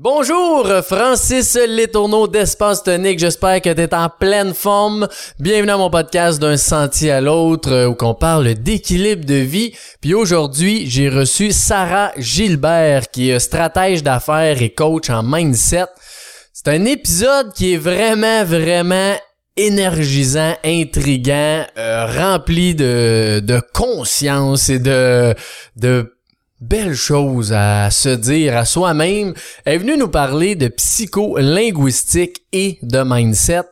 Bonjour, Francis Letourneau d'Espace Tonique. J'espère que tu es en pleine forme. Bienvenue à mon podcast d'un sentier à l'autre euh, où qu'on parle d'équilibre de vie. Puis aujourd'hui, j'ai reçu Sarah Gilbert qui est stratège d'affaires et coach en mindset. C'est un épisode qui est vraiment, vraiment énergisant, intriguant, euh, rempli de, de conscience et de, de belle chose à se dire à soi-même, est venu nous parler de psycholinguistique et de mindset.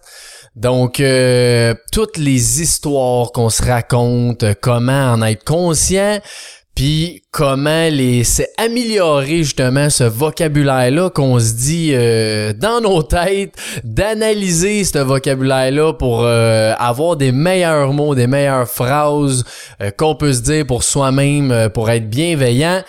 Donc, euh, toutes les histoires qu'on se raconte, comment en être conscient, puis comment les c'est améliorer justement ce vocabulaire là qu'on se dit euh, dans nos têtes d'analyser ce vocabulaire là pour euh, avoir des meilleurs mots des meilleures phrases euh, qu'on peut se dire pour soi-même pour être bienveillant.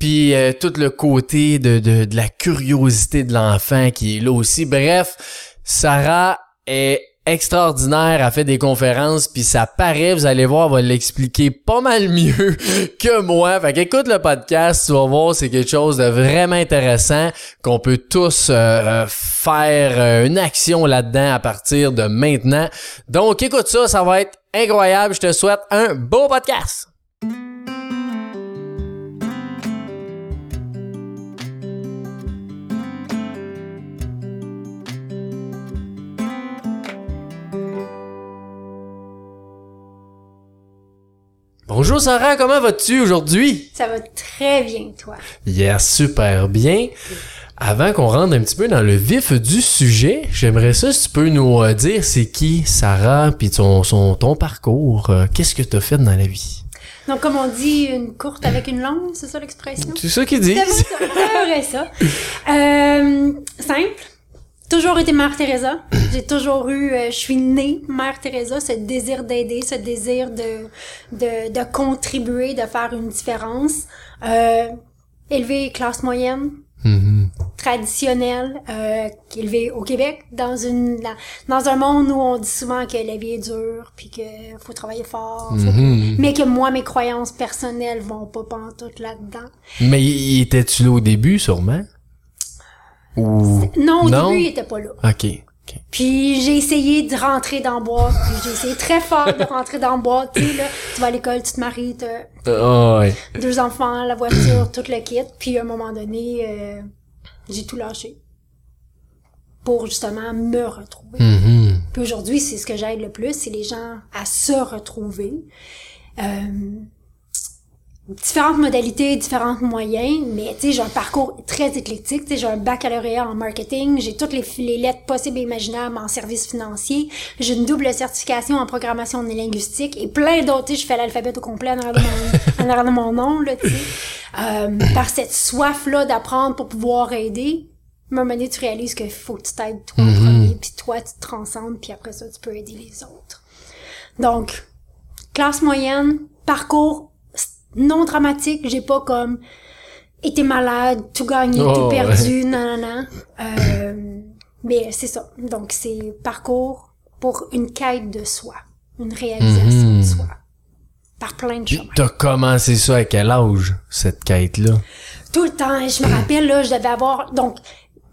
Puis tout le côté de, de, de la curiosité de l'enfant qui est là aussi. Bref Sarah est extraordinaire, a fait des conférences, puis ça paraît, vous allez voir, va l'expliquer pas mal mieux que moi. Fait qu'écoute le podcast, tu vas voir, c'est quelque chose de vraiment intéressant qu'on peut tous euh, euh, faire euh, une action là-dedans à partir de maintenant. Donc écoute ça, ça va être incroyable. Je te souhaite un beau podcast. Bonjour Sarah, comment vas-tu aujourd'hui? Ça va très bien, toi. Yeah, super bien. Avant qu'on rentre un petit peu dans le vif du sujet, j'aimerais ça si tu peux nous euh, dire c'est qui Sarah puis ton, son, ton parcours. euh, Qu'est-ce que tu as fait dans la vie? Donc, comme on dit, une courte avec une longue, c'est ça l'expression? C'est ça qu'ils disent? C'est vrai, ça. Euh, simple. Toujours été Mère Teresa. J'ai toujours eu, euh, je suis née Mère Teresa, ce désir d'aider, ce désir de, de, de contribuer, de faire une différence. Euh, élevée classe moyenne, Mhm. traditionnelle, euh, élevée au Québec, dans une dans, un monde où on dit souvent que la vie est dure, puis que faut travailler fort, faut- Mhm. mais que moi mes croyances personnelles vont pas pantoute là-dedans. Mais étais-tu là au début, sûrement? Ou... Non, au Non? début il était pas là. OK. ok. Puis j'ai essayé de rentrer dans boîte, puis j'ai essayé très fort de rentrer dans la boîte, tu sais là, tu vas à l'école, tu te maries, t'as Ah ouais. deux enfants, la voiture, tout le kit, puis à un moment donné, euh, j'ai tout lâché pour justement me retrouver. Mhm. Puis aujourd'hui, c'est ce que j'aide le plus, c'est les gens à se retrouver. Euh, différentes modalités, différents moyens, mais tu sais, j'ai un parcours très éclectique. Tu sais, j'ai un baccalauréat en marketing, j'ai toutes les, les lettres possibles et imaginables en services financiers, j'ai une double certification en programmation et linguistique et plein d'autres. Tu sais, je fais l'alphabet au complet en arrière de mon, en arrière de mon nom, là, tu sais. Euh, par cette soif-là d'apprendre pour pouvoir aider, à un moment donné, tu réalises qu'il faut que tu t'aides toi en premier, puis toi, tu te transcendes, puis après ça, tu peux aider les autres. Donc, classe moyenne, parcours non dramatique, j'ai pas comme été malade, tout gagné, Oh, tout ouais. perdu, non, non, non. Euh, mais c'est ça. Donc, c'est parcours pour une quête de soi, une réalisation Mhm. de soi. Par plein de chemins. t'as commencé ça à quel âge, cette quête-là? Tout le temps, je me rappelle, là, je devais avoir, donc,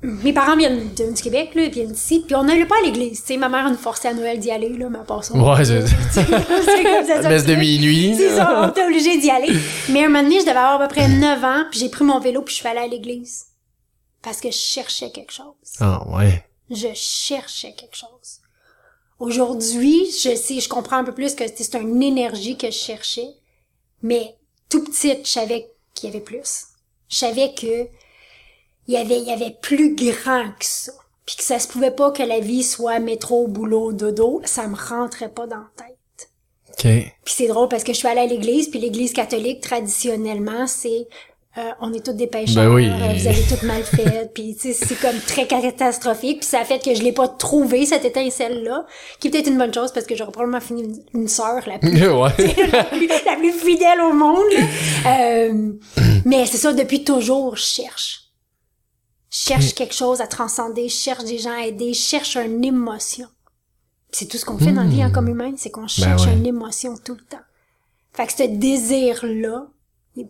mes parents viennent du Québec, là, ils viennent d'ici, puis on n'allait pas à l'église, tu sais, ma mère nous forçait à Noël d'y aller, là, mais à part ça. Ouais, c'est ça. messe de minuit. C'est ça, on était obligé d'y aller. Mais un moment donné, je devais avoir à peu près 9 ans, puis j'ai pris mon vélo, puis je suis allée à l'église. Parce que je cherchais quelque chose. Ah ouais. Je cherchais quelque chose. Aujourd'hui, je sais, je comprends un peu plus que c'est une énergie que je cherchais, mais tout petite, je savais qu'il y avait plus. Je savais que il y avait, il y avait plus grand que ça. Puis que ça se pouvait pas que la vie soit métro, boulot, dodo. Ça me rentrait pas dans la tête. OK. Puis c'est drôle parce que je suis allée à l'église, puis l'église catholique, traditionnellement, c'est euh, on est tous des pécheurs, Ben oui. euh, vous avez tout mal fait, puis tu sais, c'est comme très catastrophique, puis ça a fait que je l'ai pas trouvé, cette étincelle-là, qui est peut-être une bonne chose parce que j'aurais probablement fini une, une sœur la plus, ouais. la plus, la plus fidèle au monde. Euh, mais c'est ça, depuis toujours, je cherche. Cherche quelque chose à transcender, cherche des gens à aider, cherche une émotion. C'est tout ce qu'on fait dans la vie hein, comme humain, c'est qu'on cherche ouais. une émotion tout le temps. Fait que ce désir-là,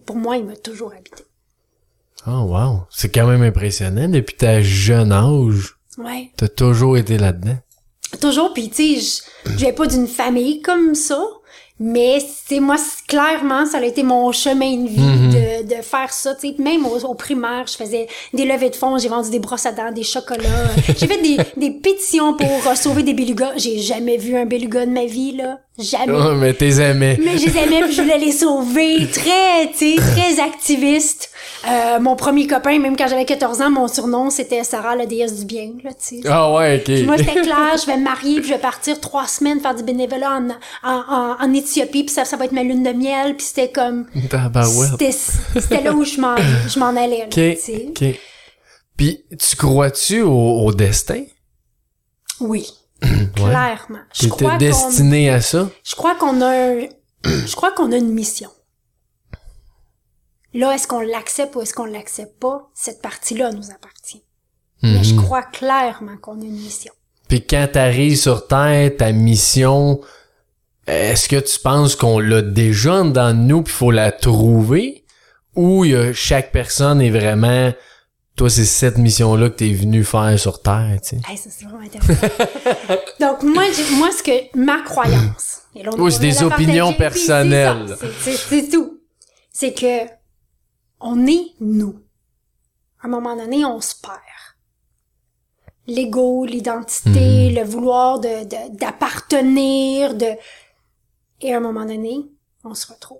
pour moi, il m'a toujours habité. Oh wow, c'est quand même impressionnant. Depuis ta jeune âge, Ouais. t'as toujours été là-dedans. Toujours, puis tu sais, je viens pas d'une famille comme ça, mais c'est moi clairement ça a été mon chemin de vie Mm-hmm. De, faire ça, tu sais, même au, au primaire, je faisais des levées de fonds, j'ai vendu des brosses à dents, des chocolats, j'ai fait des, des pétitions pour euh, sauver des belugas, j'ai jamais vu un beluga de ma vie là, jamais. Oh, mais t'es aimé. Mais je les aimais, puis je voulais les sauver. Très, tu sais, très activiste. Euh, mon premier copain, même quand j'avais 14 ans, mon surnom, c'était Sarah, la déesse du bien, là, tu sais. Ah ouais, Puis moi, ok. c'était clair, je vais me marier, puis je vais partir trois semaines faire du bénévolat en, en, en, en Éthiopie, puis ça, ça va être ma lune de miel, puis c'était comme... Tabarouette. C'était c'était là où je m'en je m'en allais, là, Ok, tu sais. ok. Puis, tu crois-tu au, au destin? Oui, Ouais. clairement. Qu'on destiné à ça? je crois qu'on a un- je crois qu'on a une mission. Là, est-ce qu'on l'accepte ou est-ce qu'on l'accepte pas? Cette partie-là nous appartient. Mais je Mhm. crois clairement qu'on a une mission. Puis quand t'arrives sur Terre, ta mission, est-ce que tu penses qu'on l'a déjà dans nous puis faut la trouver? Ou il y a- chaque personne est vraiment... Toi, c'est cette mission-là que t'es venu faire sur Terre, tu sais. Hey, ça, c'est vraiment intéressant. Donc, moi, j'ai- moi, ce que, ma croyance. et là, on- Oui, c'est des opinions personnelles. c'est- tout. C'est que, on est nous. À un moment donné, on se perd. L'ego, l'identité, Mhm. le vouloir de, de- d'appartenir, de, et à un moment donné, on se retrouve.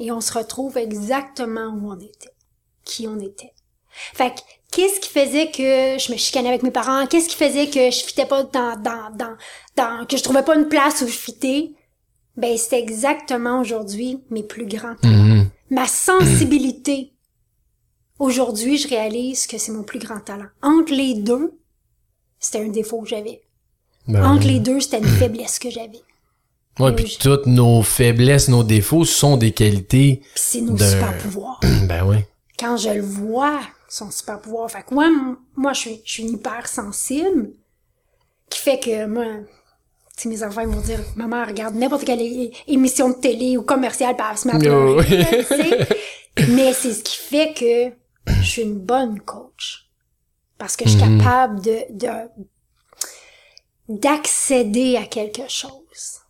Et on se retrouve exactement où on était. Qui on était. Fait que, qu'est-ce qui faisait que je me chicanais avec mes parents? Qu'est-ce qui faisait que je fitais pas dans, dans, dans, dans, que je trouvais pas une place où je fitais? Ben, c'est exactement aujourd'hui mes plus grands talents. Mhm. Ma sensibilité. Aujourd'hui, je réalise que c'est mon plus grand talent. Entre les deux, c'était un défaut que j'avais. Ben Entre les deux, c'était une faiblesse que j'avais. Ouais, puis toutes nos faiblesses, nos défauts sont des qualités. C'est nos De- super pouvoirs. ben oui. quand je le vois, son super pouvoir. Fait que moi, moi, je suis, je suis une hyper sensible, qui fait que moi, mes enfants ils vont dire, maman regarde n'importe quelle émission de télé ou commerciale, elle se sais. Mais c'est ce qui fait que je suis une bonne coach. Parce que je suis Mhm. capable de, de, d'accéder à quelque chose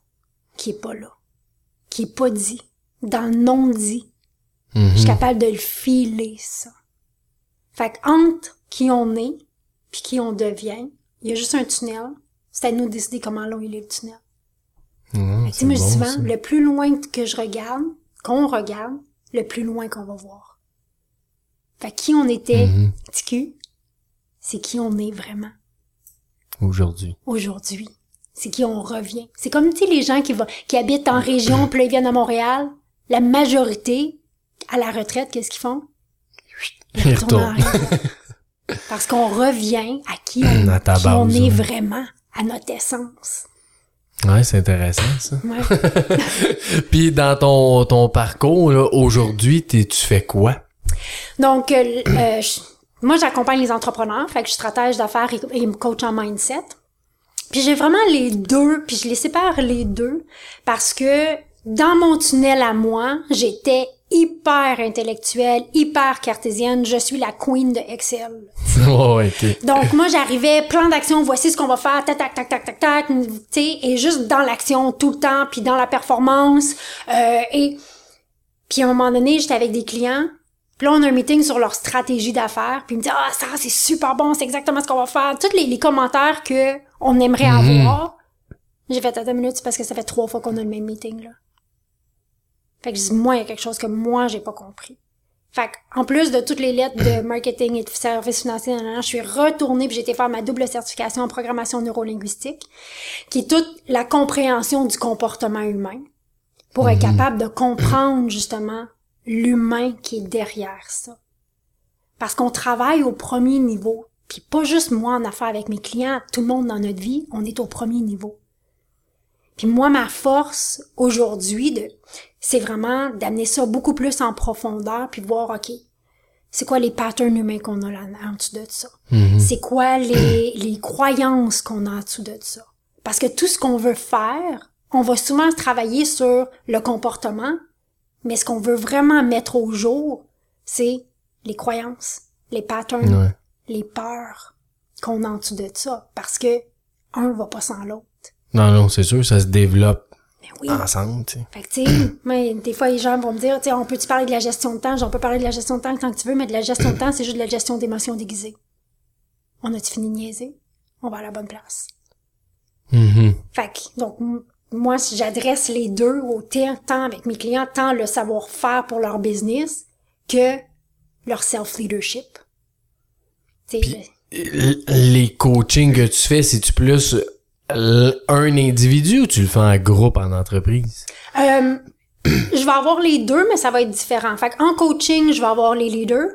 qui est pas là, qui est pas dit, dans le non dit. Mhm. Je suis capable de le filer, ça. Fait que entre qui on est puis qui on devient, il y a juste un tunnel. C'est à nous de décider comment long il est le tunnel. Mhm, Tu sais, moi, je dis souvent, le plus loin que je regarde, qu'on regarde, le plus loin qu'on va voir. Fait que qui on était, cul, c'est qui on est vraiment Aujourd'hui. aujourd'hui. C'est qui on revient. C'est comme, tu sais, les gens qui, habitent en région, puis là, ils viennent à Montréal. La majorité, à la retraite, qu'est-ce qu'ils font? Parce qu'on revient à qui on, À qui on est vraiment, à notre essence. Ouais, c'est intéressant, ça. Ouais. Puis dans ton, ton parcours, aujourd'hui, tu fais quoi? Donc, euh, euh, je- moi, j'accompagne les entrepreneurs, fait que je suis stratège d'affaires et, et coach en mindset. Puis j'ai vraiment les deux, puis je les sépare les deux parce que dans mon tunnel à moi, j'étais hyper intellectuelle, hyper cartésienne. Je suis la queen de Excel. ouais, ouais, ok. Donc moi j'arrivais, plan d'action, voici ce qu'on va faire, tac tac tac tac tac tac, tu et juste dans l'action tout le temps, puis dans la performance, euh, et puis à un moment donné j'étais avec des clients, puis là on a un meeting sur leur stratégie d'affaires, puis ils me disent ah ça c'est super bon, c'est exactement ce qu'on va faire, tous les, les commentaires que on aimerait avoir. J'ai fait attends une minute, parce que ça fait trois fois qu'on a le même meeting là. Fait que je dis moi il y a quelque chose que moi j'ai pas compris. Fait que, en plus de toutes les lettres de marketing et de services financiers, nan, nan, nan, je suis retournée puis j'ai été faire ma double certification en programmation neurolinguistique, qui est toute la compréhension du comportement humain, pour être capable de comprendre justement l'humain qui est derrière ça. Parce qu'on travaille au premier niveau, puis pas juste moi en affaires avec mes clients, tout le monde dans notre vie, on est au premier niveau. Puis moi, ma force aujourd'hui, de, c'est vraiment d'amener ça beaucoup plus en profondeur, puis voir, OK, c'est quoi les patterns humains qu'on a là en dessous de ça? C'est quoi les, les croyances qu'on a en dessous de ça? Parce que tout ce qu'on veut faire, on va souvent travailler sur le comportement, mais ce qu'on veut vraiment mettre au jour, c'est les croyances, les patterns, les peurs qu'on a en dessous de ça. Parce que un va pas sans l'autre. Non, non, c'est sûr, ça se développe oui. ensemble, tu sais. Fait que, tu sais, moi, des fois, les gens vont me dire, tu sais, on peut-tu parler de la gestion de temps? J'en peux parler de la gestion de temps tant que tu veux, mais de la gestion de temps, c'est juste de la gestion d'émotions déguisées. On a-tu fini de niaiser? On va à la bonne place. Mhm. Fait que, donc, moi, si j'adresse les deux au temps, avec mes clients, tant le savoir-faire pour leur business que leur self-leadership. Les coachings que tu fais, c'est-tu plus un individu ou tu le fais en groupe en entreprise? Euh, je vais avoir les deux, mais ça va être différent. Fait en coaching, je vais avoir les leaders.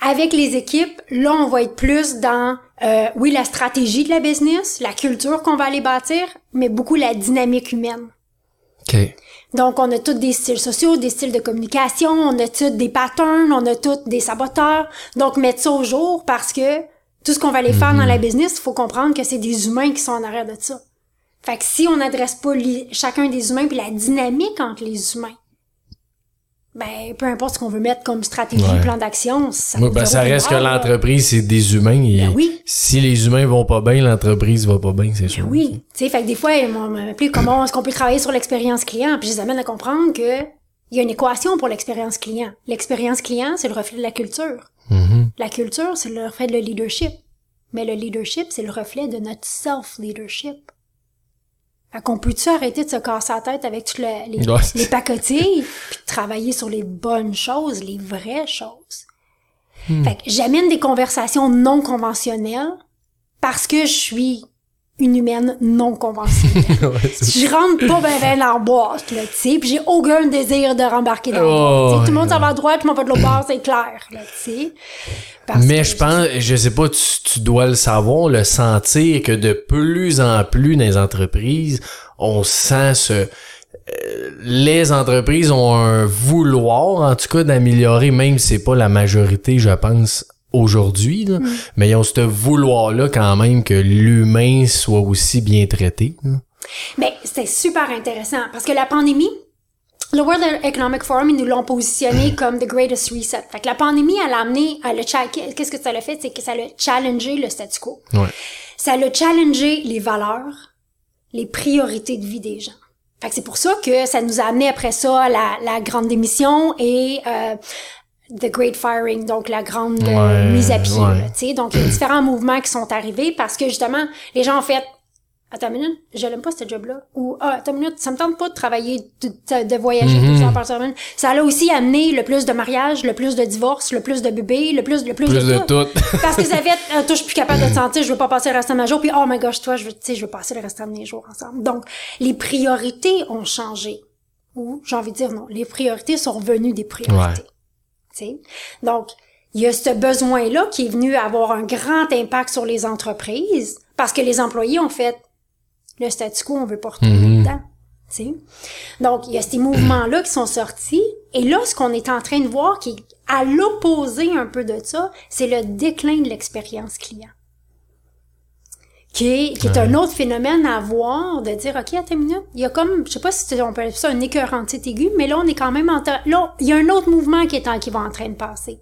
Avec les équipes, là, on va être plus dans, euh, oui, la stratégie de la business, la culture qu'on va aller bâtir, mais beaucoup la dynamique humaine. OK. Donc, on a tous des styles sociaux, des styles de communication, on a tous des patterns, on a tous des saboteurs. Donc, mettre ça au jour parce que tout ce qu'on va aller faire dans la business, il faut comprendre que c'est des humains qui sont en arrière de ça. Fait que si on n'adresse pas chacun des humains puis la dynamique entre les humains, ben, peu importe ce qu'on veut mettre comme stratégie, Ouais. plan d'action, ça nous ben, ça reste que l'entreprise, c'est des humains. Et Ben oui. Si les humains vont pas bien, l'entreprise va pas bien, c'est sûr. Oui, tu sais, fait que des fois, ils vont m'appeler comment est-ce qu'on peut travailler sur l'expérience client, puis je les amène à comprendre que il y a une équation pour l'expérience client. L'expérience client, c'est le reflet de la culture. Mhm. La culture, c'est le reflet de le leadership. Mais le leadership, c'est le reflet de notre self-leadership. Fait qu'on peut-tu arrêter de se casser la tête avec toutes le- les, Ouais, les pacotilles, puis de travailler sur les bonnes choses, les vraies choses? Fait que j'amène des conversations non conventionnelles parce que je suis une humaine non conventionnelle. Ouais, je rentre pas ben ben dans la boîte, là, tu sais, puis j'ai aucun désir de rembarquer dans la Oh, boîte. Tout le monde s'en va à droite, monde va de l'autre bord, c'est clair, là, tu sais. Mais que je pense, je sais pas, tu, tu dois le savoir, le sentir que de plus en plus dans les entreprises, on sent ce, euh, les entreprises ont un vouloir, en tout cas, d'améliorer, même si c'est pas la majorité, je pense, aujourd'hui, là. mais ils ont ce vouloir-là quand même que l'humain soit aussi bien traité. Ben, c'était super intéressant parce que la pandémie, le World Economic Forum, ils nous l'ont positionné comme the greatest reset. Fait que la pandémie, elle a amené, a cha- qu'est-ce que ça l'a fait? C'est que ça a challengé le statu quo. Ouais. Ça a challengé les valeurs, les priorités de vie des gens. Fait que c'est pour ça que ça nous a amené après ça la, la grande démission et euh, The Great Firing, donc la grande euh, Ouais, mise à pied. ouais. là, tu sais. Donc, il y a différents mouvements qui sont arrivés parce que justement, les gens ont fait Attends une minute, je l'aime pas ce job-là. Ou Ah, attends une minute, ça me tente pas de travailler, de, de voyager Mhm. 12 heures par semaine. Ça a aussi amené le plus de mariages, le plus de divorces, le plus de bébés, le plus, le plus, Plus de tout. parce que ça fait, euh, toi, je suis plus capable de te sentir, je veux pas passer le restant de ma jour, puis oh my gosh, toi, je veux, tu sais, je veux passer le restant de mes jours ensemble. Donc, les priorités ont changé. Ou, j'ai envie de dire non, les priorités sont revenues des priorités. Ouais. Donc, il y a ce besoin-là qui est venu avoir un grand impact sur les entreprises parce que les employés ont fait le statu quo, on veut pas retourner dedans. Tu sais? Donc, il y a ces mouvements-là qui sont sortis. Et là, ce qu'on est en train de voir, qui est à l'opposé un peu de ça, c'est le déclin de l'expérience client. Qui est, qui est un autre phénomène à voir, de dire, OK, attends une minute, il y a comme, je sais pas si on peut appeler ça un écœurantite aigu, mais là, on est quand même en, tra- là, il y a un autre mouvement qui est en, qui va en train de passer.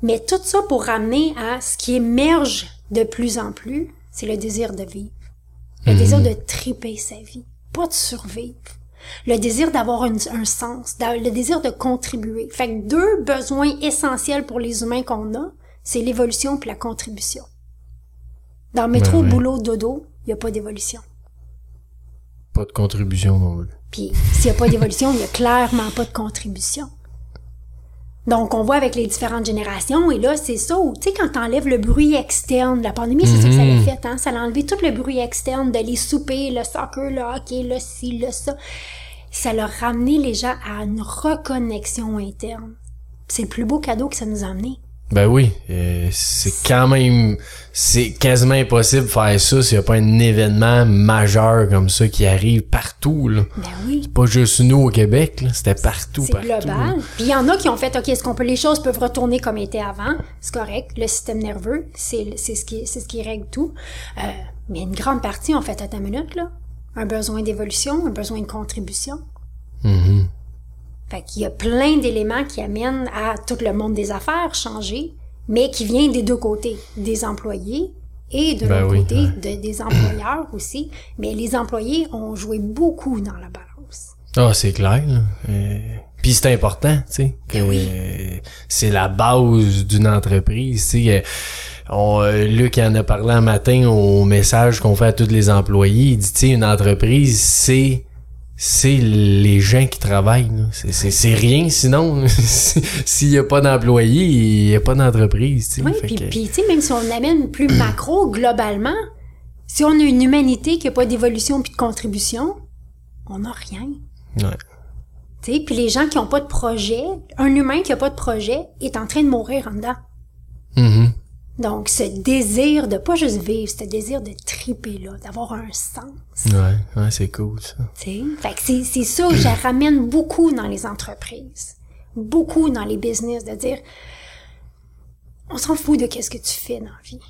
Mais tout ça pour ramener à ce qui émerge de plus en plus, c'est le désir de vivre. Le désir de triper sa vie, pas de survivre. Le désir d'avoir un, un sens, le désir de contribuer. Fait que deux besoins essentiels pour les humains qu'on a, c'est l'évolution puis la contribution. Dans le métro, Ben ouais. boulot, dodo, il n'y a pas d'évolution. Pas de contribution non plus. Puis s'il n'y a pas d'évolution, il n'y a clairement pas de contribution. Donc, on voit avec les différentes générations, et là, c'est ça, où, tu sais, quand t'enlèves le bruit externe, la pandémie, c'est ça que ça l'a fait, hein, ça a enlevé tout le bruit externe de les souper, le soccer, le hockey, le ci, le ça. Ça l'a ramené les gens à une reconnexion interne. C'est le plus beau cadeau que ça nous a amené. Ben oui, euh, c'est quand même, c'est quasiment impossible de faire ça s'il n'y a pas un événement majeur comme ça qui arrive partout, là. Ben oui. Pas juste nous au Québec, là, c'était partout, C'est global. Puis il y en a qui ont fait, OK, est-ce qu'on peut, les choses peuvent retourner comme étaient avant? C'est correct. Le système nerveux, c'est, c'est ce qui, c'est ce qui règle tout. Euh, mais une grande partie ont fait, attends une minute, là. Un besoin d'évolution, un besoin de contribution. Mhm. Fait qu'il y a plein d'éléments qui amènent à tout le monde des affaires changer, mais qui vient des deux côtés, des employés et de Ben l'autre oui, côté ouais. de- des employeurs aussi. Mais les employés ont joué beaucoup dans la balance. Ah, c'est clair. Euh, Puis c'est important, tu sais, que Ben oui. euh, c'est la base d'une entreprise, tu sais. euh, on, euh, Luc en a parlé un matin au message qu'on fait à tous les employés. Il dit, tu sais, une entreprise, c'est c'est les gens qui travaillent. C'est- C'est c'est rien sinon. S'il y a pas d'employés, il y a pas d'entreprise. Oui, puis, que- puis, tu sais, même si on amène plus macro, globalement, si on a une humanité qui n'a pas d'évolution puis de contribution, on n'a rien. ouais. Tu sais, puis les gens qui n'ont pas de projet, un humain qui n'a pas de projet est en train de mourir en dedans. Mhm. Donc, ce désir de pas juste vivre, ce désir de triper là, d'avoir un sens. Ouais, ouais, c'est cool ça. Tu sais, fait que c'est, c'est ça que je ramène beaucoup dans les entreprises, beaucoup dans les business, de dire, on s'en fout de qu'est-ce que tu fais dans la vie.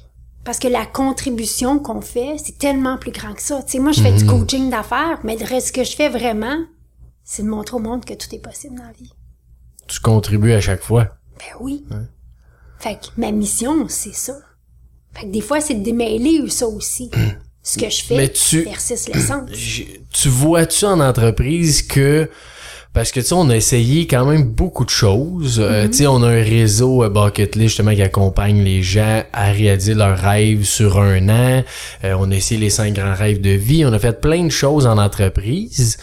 Parce que la contribution qu'on fait, c'est tellement plus grand que ça. Tu sais, moi, je fais du coaching d'affaires, mais le reste que je fais vraiment, c'est de montrer au monde que tout est possible dans la vie. Tu contribues à chaque fois. Ben oui. Fait que ma mission, c'est ça. Fait que des fois, c'est de démêler ça aussi. ce que je fais Mais tu- versus l'essence. Tu vois-tu en entreprise que parce que tu sais on a essayé quand même beaucoup de choses. Euh, tu sais on a un réseau euh, Bucket List justement qui accompagne les gens à réaliser leurs rêves sur un an. Euh, on a essayé les cinq grands rêves de vie. On a fait plein de choses en entreprise.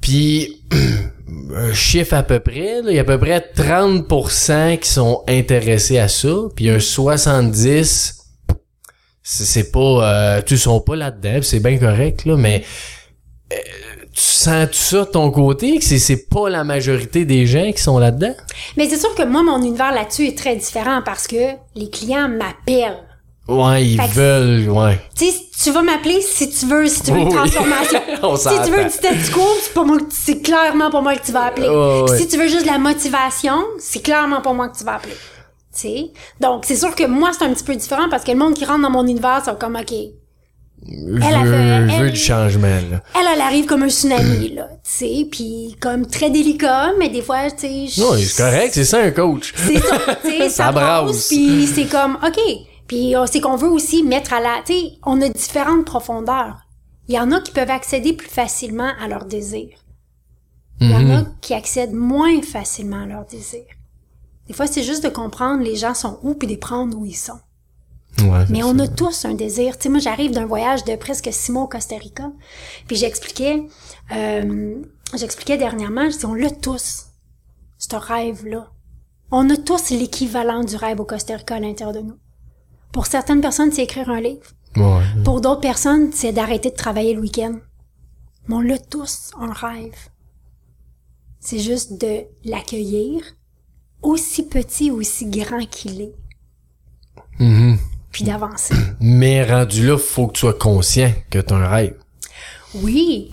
Puis un chiffre à peu près, là, il y a à peu près 30% qui sont intéressés à ça, puis un 70 c'est pas euh, tu sont pas là-dedans, c'est bien correct là, mais euh, tu sens ça de ton côté que c'est c'est pas la majorité des gens qui sont là-dedans? Mais c'est sûr que moi, mon univers là-dessus est très différent parce que les clients m'appellent. Ouais, ils que- veulent, ouais. Tu sais, tu vas m'appeler si tu veux, si tu veux une transformation. On si tu veux du statu quo, c'est pas moi que tu- c'est clairement pas moi que tu vas appeler. Ouais. Si tu veux juste de la motivation, c'est clairement pas moi que tu vas appeler. Tu sais? Donc, c'est sûr que moi, c'est un petit peu différent parce que le monde qui rentre dans mon univers, c'est comme, OK, elle, a fait- elle- du changement là. elle, elle arrive comme un tsunami, là, tu sais, puis comme très délicat, mais des fois, tu sais... Non, c'est correct, c'est ça un coach. C'est ça, tu sais, Ça ça brasse, puis c'est comme, OK. Puis euh, c'est qu'on veut aussi mettre à la... Tu sais, on a différentes profondeurs. Il y en a qui peuvent accéder plus facilement à leurs désirs. Il y en a qui accèdent moins facilement à leurs désirs. Des fois, c'est juste de comprendre les gens sont où, puis de les prendre où ils sont. Ouais, Mais on ça. a tous un désir. Tu sais, moi, j'arrive d'un voyage de presque six mois au Costa Rica. Puis j'expliquais, euh, j'expliquais dernièrement, je dis, on l'a tous, ce rêve-là. On a tous l'équivalent du rêve au Costa Rica à l'intérieur de nous. Pour certaines personnes, c'est écrire un livre. Ouais. Pour d'autres personnes, c'est d'arrêter de travailler le week-end. Mais on l'a tous, on le rêve. C'est juste de l'accueillir, aussi petit ou aussi grand qu'il est, Mhm. puis d'avancer. Mais rendu là, faut que tu sois conscient que t'as un rêve. Oui.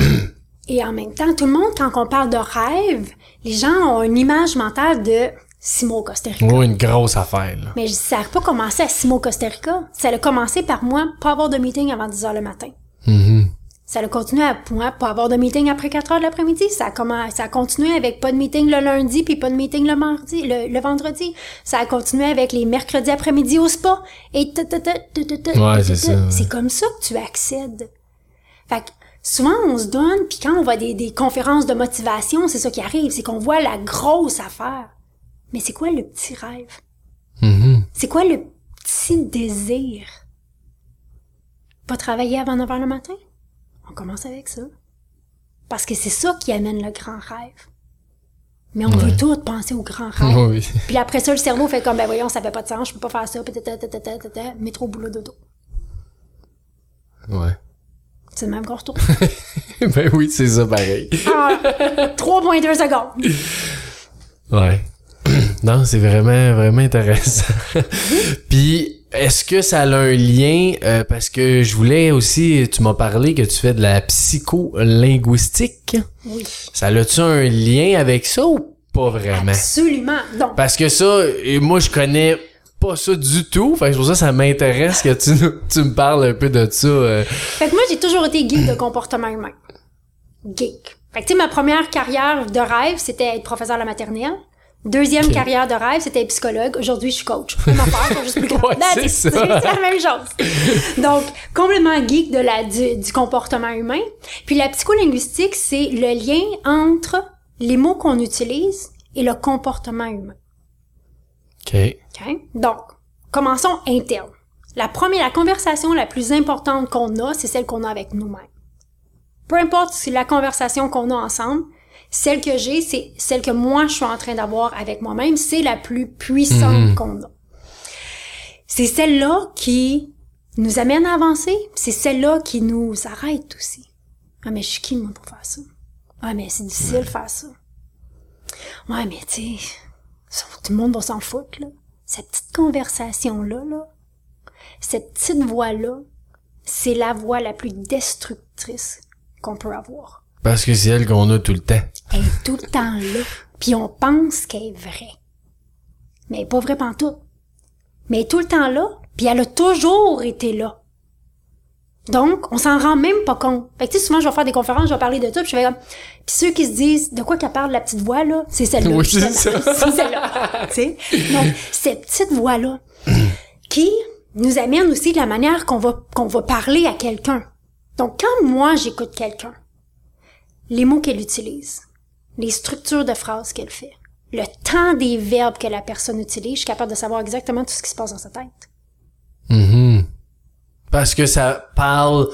Et en même temps, tout le monde, quand on parle de rêve, les gens ont une image mentale de Simo Costa Rica. Ouais, une grosse affaire là. Mais je dis, ça n'a pas commencé à Simo Costa Rica. Ça a commencé par moi, pas avoir de meeting avant 10 heures le matin. Mhm. Ça a continué à moi, pas avoir de meeting après 4 heures de l'après-midi. Ça a, commen- ça a continué avec pas de meeting le lundi puis pas de meeting le mardi, le, le vendredi. Ça a continué avec les mercredis après-midi au spa. Et Ouais, c'est ta. ça, ouais. C'est comme ça que tu accèdes. Fait que souvent on se donne, puis quand on voit des, des conférences de motivation, c'est ça qui arrive, c'est qu'on voit la grosse affaire. Mais c'est quoi le petit rêve? Mhm. C'est quoi le petit désir? Pas travailler avant 9 heures le matin? On commence avec ça. Parce que c'est ça qui amène le grand rêve. Mais on veut tout penser au grand rêve. Oui. Puis après ça, le cerveau fait comme, ben voyons, ça fait pas de sens, je peux pas faire ça, peut-être, métro, boulot, dodo. Ouais. C'est le même qu'on retourne. ben oui, c'est ça pareil. Ah, 3.2 secondes. Ouais. Non, c'est vraiment, vraiment intéressant. Puis, est-ce que ça a un lien, euh, parce que je voulais aussi, tu m'as parlé que tu fais de la psycholinguistique. Oui. Ça a-tu un lien avec ça ou pas vraiment? Absolument. Donc, Parce que ça, et moi, je connais pas ça du tout. Fait que pour ça ça m'intéresse que tu, tu me parles un peu de ça. euh. Fait que moi, j'ai toujours été geek de comportement humain. Geek. Fait que, tu sais, ma première carrière de rêve, c'était être professeur à la maternelle. Deuxième carrière de rêve, c'était psychologue. Aujourd'hui, je suis coach. Même affaire, c'est juste plus. Ouais. C'est la même chose. Donc, complètement geek de la, du, du comportement humain. Puis la psycholinguistique, c'est le lien entre les mots qu'on utilise et le comportement humain. OK. OK? Donc, commençons interne. La première, la conversation la plus importante qu'on a, c'est celle qu'on a avec nous-mêmes. Peu importe si la conversation qu'on a ensemble, celle que j'ai, c'est celle que moi je suis en train d'avoir avec moi-même, c'est la plus puissante qu'on a. C'est celle-là qui nous amène à avancer, c'est celle-là qui nous arrête aussi. Ah mais je suis qui moi pour faire ça? Ah mais c'est difficile de faire ça. Ouais mais tu sais, tout le monde va s'en foutre là. Cette petite conversation là là, cette petite voix là, c'est la voix la plus destructrice qu'on peut avoir. Parce que c'est elle qu'on a tout le temps. Elle est tout le temps là, puis on pense qu'elle est vraie. Mais elle est pas vraie pantoute. Mais elle est tout le temps là, puis elle a toujours été là. Donc, on s'en rend même pas compte. Fait que tu sais, souvent, je vais faire des conférences, je vais parler de ça, puis je vais comme... Puis ceux qui se disent, de quoi qu'elle parle, la petite voix, là, c'est celle-là. Oui, c'est ça. c'est celle-là. tu sais? Donc, cette petite voix-là, qui nous amène aussi de la manière qu'on va, qu'on va parler à quelqu'un. Donc, quand moi, j'écoute quelqu'un, les mots qu'elle utilise, les structures de phrases qu'elle fait, le temps des verbes que la personne utilise, je suis capable de savoir exactement tout ce qui se passe dans sa tête. Mhm. Parce que ça parle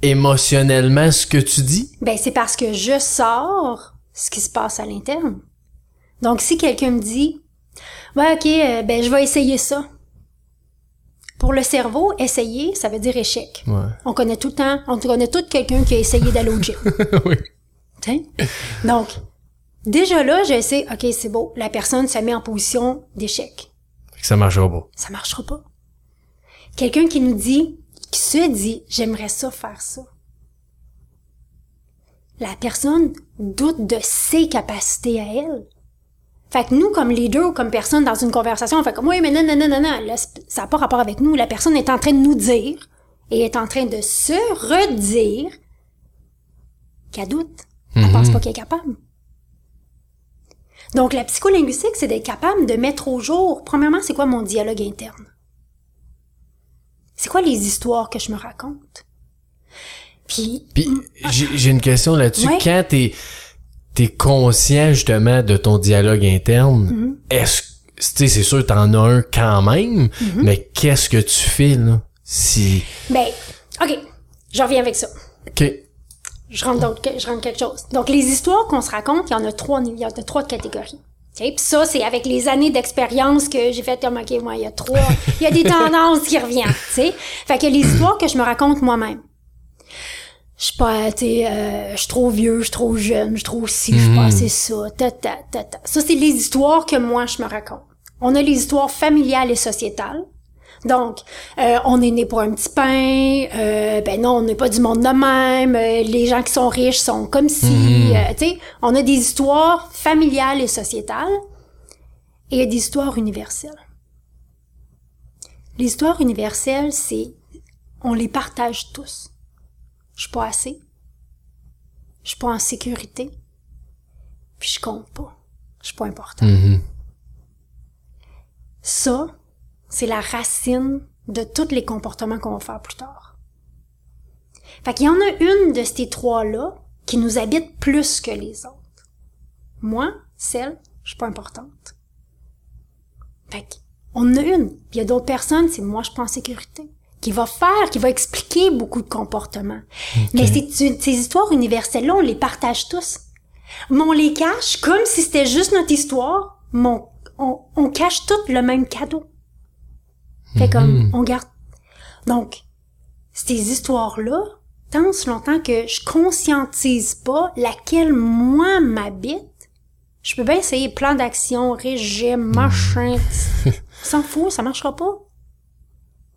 émotionnellement ce que tu dis? Ben, c'est parce que je sors ce qui se passe à l'interne. Donc, si quelqu'un me dit, ouais, ok, euh, ben, je vais essayer ça. Pour le cerveau, essayer, ça veut dire échec. Ouais. On connaît tout le temps, on connaît tout quelqu'un qui a essayé d'aller au gym. oui. Donc, déjà là, je sais, ok, c'est beau, la personne se met en position d'échec. Ça marchera pas. Ça marchera pas. Quelqu'un qui nous dit, qui se dit, j'aimerais ça faire ça. La personne doute de ses capacités à elle. Fait que nous, comme leader ou comme personne dans une conversation, on fait comme, oui, mais non, non, non, non, non, là, ça n'a pas rapport avec nous. La personne est en train de nous dire et est en train de se redire qu'elle doute. Elle pense pas qu'elle est capable. Donc, la psycholinguistique, c'est d'être capable de mettre au jour, premièrement, c'est quoi mon dialogue interne? C'est quoi les histoires que je me raconte? Puis, Puis j'ai j'ai une question là-dessus. Ouais. Quand t'es conscient justement de ton dialogue interne, Mm-hmm. est-ce tu sais c'est sûr t'en as un quand même, Mm-hmm. mais qu'est-ce que tu fais là si ben, OK, je reviens avec ça. OK. Je rentre, dans, je rentre quelque chose. Donc, les histoires qu'on se raconte, il y en a trois, il y en a trois catégories. OK? Puis ça, c'est avec les années d'expérience que j'ai fait comme, OK, moi, il y a trois, il y a des tendances qui reviennent, tu sais. Fait que les histoires que je me raconte moi-même. Je suis pas, tu sais, euh, je suis trop vieux, je suis trop jeune, je suis trop ci, je suis pas assez ça, ta, ta, ta, ta. Ça, c'est les histoires que moi, je me raconte. On a les histoires familiales et sociétales. Donc, euh, on est né pour un petit pain, euh, ben non, on n'est pas du monde de même, euh, les gens qui sont riches sont comme si, euh, tu sais, on a des histoires familiales et sociétales, et des histoires universelles. Les histoires universelles, c'est, on les partage tous. Je suis pas assez, je suis pas en sécurité, puis je compte pas, je suis pas important. Ça, c'est la racine de tous les comportements qu'on va faire plus tard. Fait qu'il y en a une de ces trois-là qui nous habite plus que les autres. Moi, celle, je suis pas importante. Fait on en a une. Puis il y a d'autres personnes, c'est moi, je suis pas en sécurité. Qui va faire, qui va expliquer beaucoup de comportements. Mais ces, ces histoires universelles-là, on les partage tous. Mais on les cache comme si c'était juste notre histoire, mais on, on, on cache tout le même cadeau. Fait comme, on garde. Donc, ces histoires-là, tant si longtemps que je conscientise pas laquelle moi m'habite, je peux bien essayer plan d'action, régime, machin. S'en fout, ça marchera pas.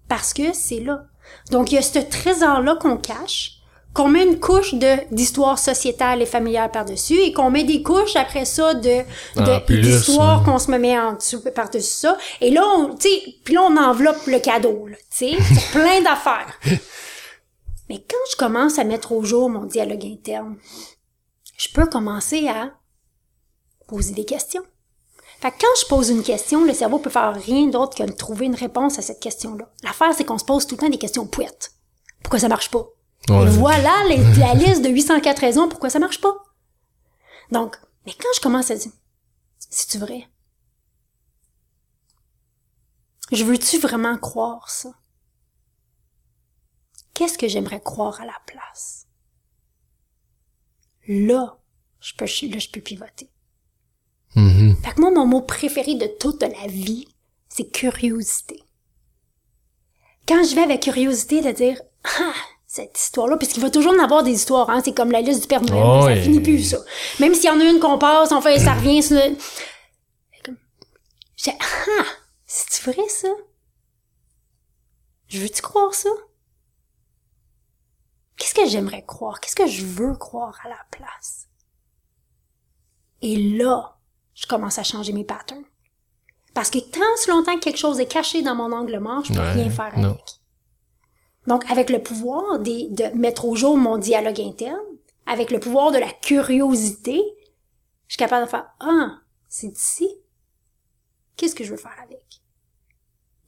Parce que c'est là. Donc, il y a ce trésor-là qu'on cache, qu'on met une couche de d'histoire sociétale et familiale par-dessus, et qu'on met des couches après ça de plus, d'histoire qu'on se met en dessous par-dessus ça. Et là, on, tu puis là, on enveloppe le cadeau, là, tu sais, plein d'affaires. Mais quand je commence à mettre au jour mon dialogue interne, je peux commencer à poser des questions. Fait que quand je pose une question, le cerveau peut faire rien d'autre que de trouver une réponse à cette question-là. L'affaire, c'est qu'on se pose tout le temps des questions pouettes. Pourquoi ça marche pas? Ouais. Et voilà les- la liste de 804 raisons pourquoi ça marche pas. Donc, mais quand je commence à dire, c'est-tu vrai? Je veux-tu vraiment croire ça? Qu'est-ce que j'aimerais croire à la place? Là, je peux, là, je peux pivoter. Mhm. Fait que moi, mon mot préféré de toute la vie, c'est curiosité. Quand je vais avec curiosité de dire, ah, cette histoire-là, puisqu'il va toujours en avoir des histoires, hein, c'est comme la liste du Père Noël, Oh, ça finit plus, ça. Même s'il y en a une qu'on passe, on fait, ça revient sur le... J'ai, ah, c'est vrai, ça? Je veux-tu croire ça? Qu'est-ce que j'aimerais croire? Qu'est-ce que je veux croire à la place? Et là, je commence à changer mes patterns. Parce que tant si longtemps que quelque chose est caché dans mon angle mort, je peux Ouais, rien faire non. Donc, avec le pouvoir des- de mettre au jour mon dialogue interne, avec le pouvoir de la curiosité, je suis capable de faire, ah, c'est ici. Qu'est-ce que je veux faire avec?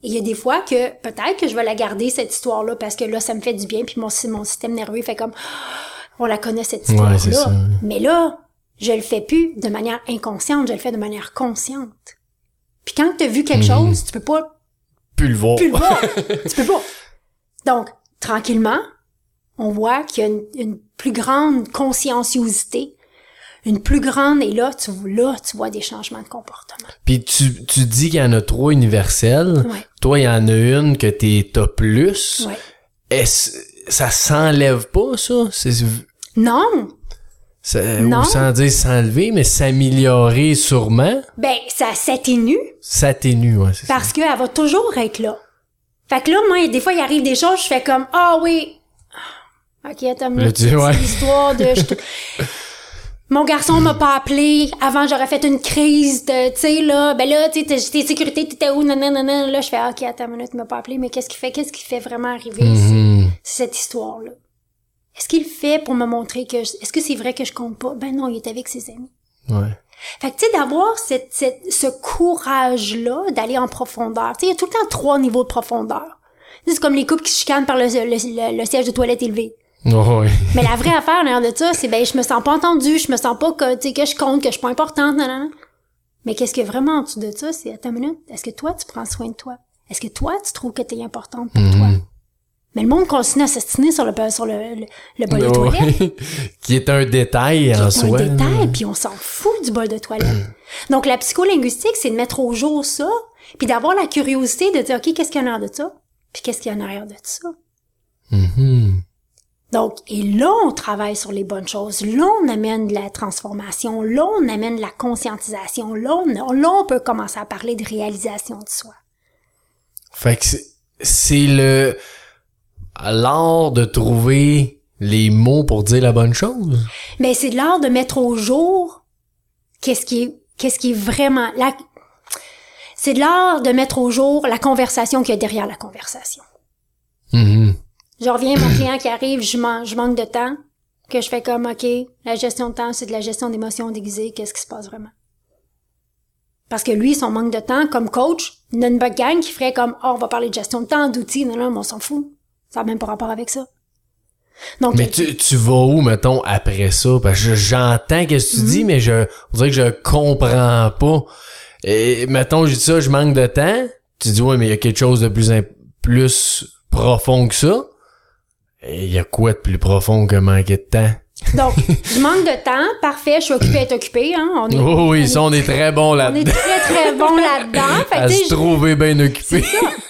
Et il y a des fois que peut-être que je vais la garder, cette histoire-là, parce que là, ça me fait du bien, puis mon, mon système nerveux fait comme, on la connaît, cette histoire-là. Mais là, je le fais plus de manière inconsciente, je le fais de manière consciente. Puis quand tu as vu quelque Mhm. chose, tu peux pas Plus le voir. plus le voir. tu peux pas. Donc, tranquillement, on voit qu'il y a une, une plus grande conscienciosité, une plus grande, et là, tu, là, tu vois des changements de comportement. Puis tu, tu dis qu'il y en a trois universels. Ouais. Toi, il y en a une que t'as plus. Ouais. Est-ce ça s'enlève pas, ça? Non! ça Non. ou sans dire s'enlever, mais s'améliorer sûrement. Ben, ça s'atténue S'atténue, ouais, c'est parce qu'elle va toujours être là. Fait que là, moi, des fois, il arrive des choses, je fais comme, ah oui, ok, attends une ouais. l'histoire de... je te- Mon garçon m'a pas appelé, avant j'aurais fait une crise de, tu sais, là, ben là, tu sais, t'es sécurité, t'étais où, nanana, là, je fais, ok, attends une minute, il m'a pas appelé, mais qu'est-ce qui fait, qu'est-ce qui fait vraiment arriver. C'est cette histoire-là? Est-ce qu'il fait pour me montrer que, je- est-ce que c'est vrai que je compte pas? Ben non, il est avec ses amis. Ouais. Fait que, tu sais, d'avoir cette, cette- ce courage-là d'aller en profondeur. Tu sais, il y a tout le temps trois niveaux de profondeur. C'est comme les couples qui se chicanent par le, le, le- le siège de toilette élevé. Oh. Mais la vraie affaire derrière de ça, c'est ben je me sens pas entendue, je me sens pas que tu sais que je compte, que je suis pas importante, non. Mais qu'est-ce a vraiment en dessous de ça, c'est attends une minute, est-ce que toi tu prends soin de toi? Est-ce que toi tu trouves que t'es importante pour toi? Mais le monde continue à s'assiner sur le sur le le, le bol de toilette. Qui est un détail en un soi. détail, là. puis on s'en fout du bol de toilette. Donc, la psycholinguistique, c'est de mettre au jour ça, puis d'avoir la curiosité de dire, OK, qu'est-ce qu'il y a en arrière de ça? Puis qu'est-ce qu'il y a en arrière de ça? Donc, et là, on travaille sur les bonnes choses. Là, on amène de la transformation. Là, on amène de la conscientisation. Là, on, là, on peut commencer à parler de réalisation de soi. Fait que c'est le l'art de trouver les mots pour dire la bonne chose? Mais c'est de l'art de mettre au jour qu'est-ce qui est, qu'est-ce qui est vraiment, la, c'est de l'art de mettre au jour la conversation qu'il y a derrière la conversation. Mhm. Je reviens, mon client qui arrive, je, man- je manque de temps, que je fais comme, OK, la gestion de temps, c'est de la gestion d'émotions déguisées, qu'est-ce qui se passe vraiment? Parce que lui, son manque de temps, comme coach, il a une bonne gang qui ferait comme, oh, on va parler de gestion de temps, d'outils, non, non, mais on s'en fout. Ça n'a même pas rapport avec ça. Donc, Mais tu, tu vas où, mettons, après ça? Parce que j'entends qu'est-ce que tu dis, mais je, on dirait que je comprends pas. Et, mettons, je dis ça, je manque de temps. Tu dis, ouais, mais il y a quelque chose de plus, plus profond que ça. Et il y a quoi de plus profond que manquer de temps? Donc, je manque de temps, parfait, je suis occupée à être occupée, hein, on est, Oh on oui, est- ça, on est très bon on est là-dedans. très, très bon là-dedans. À se je- trouver bien occupé.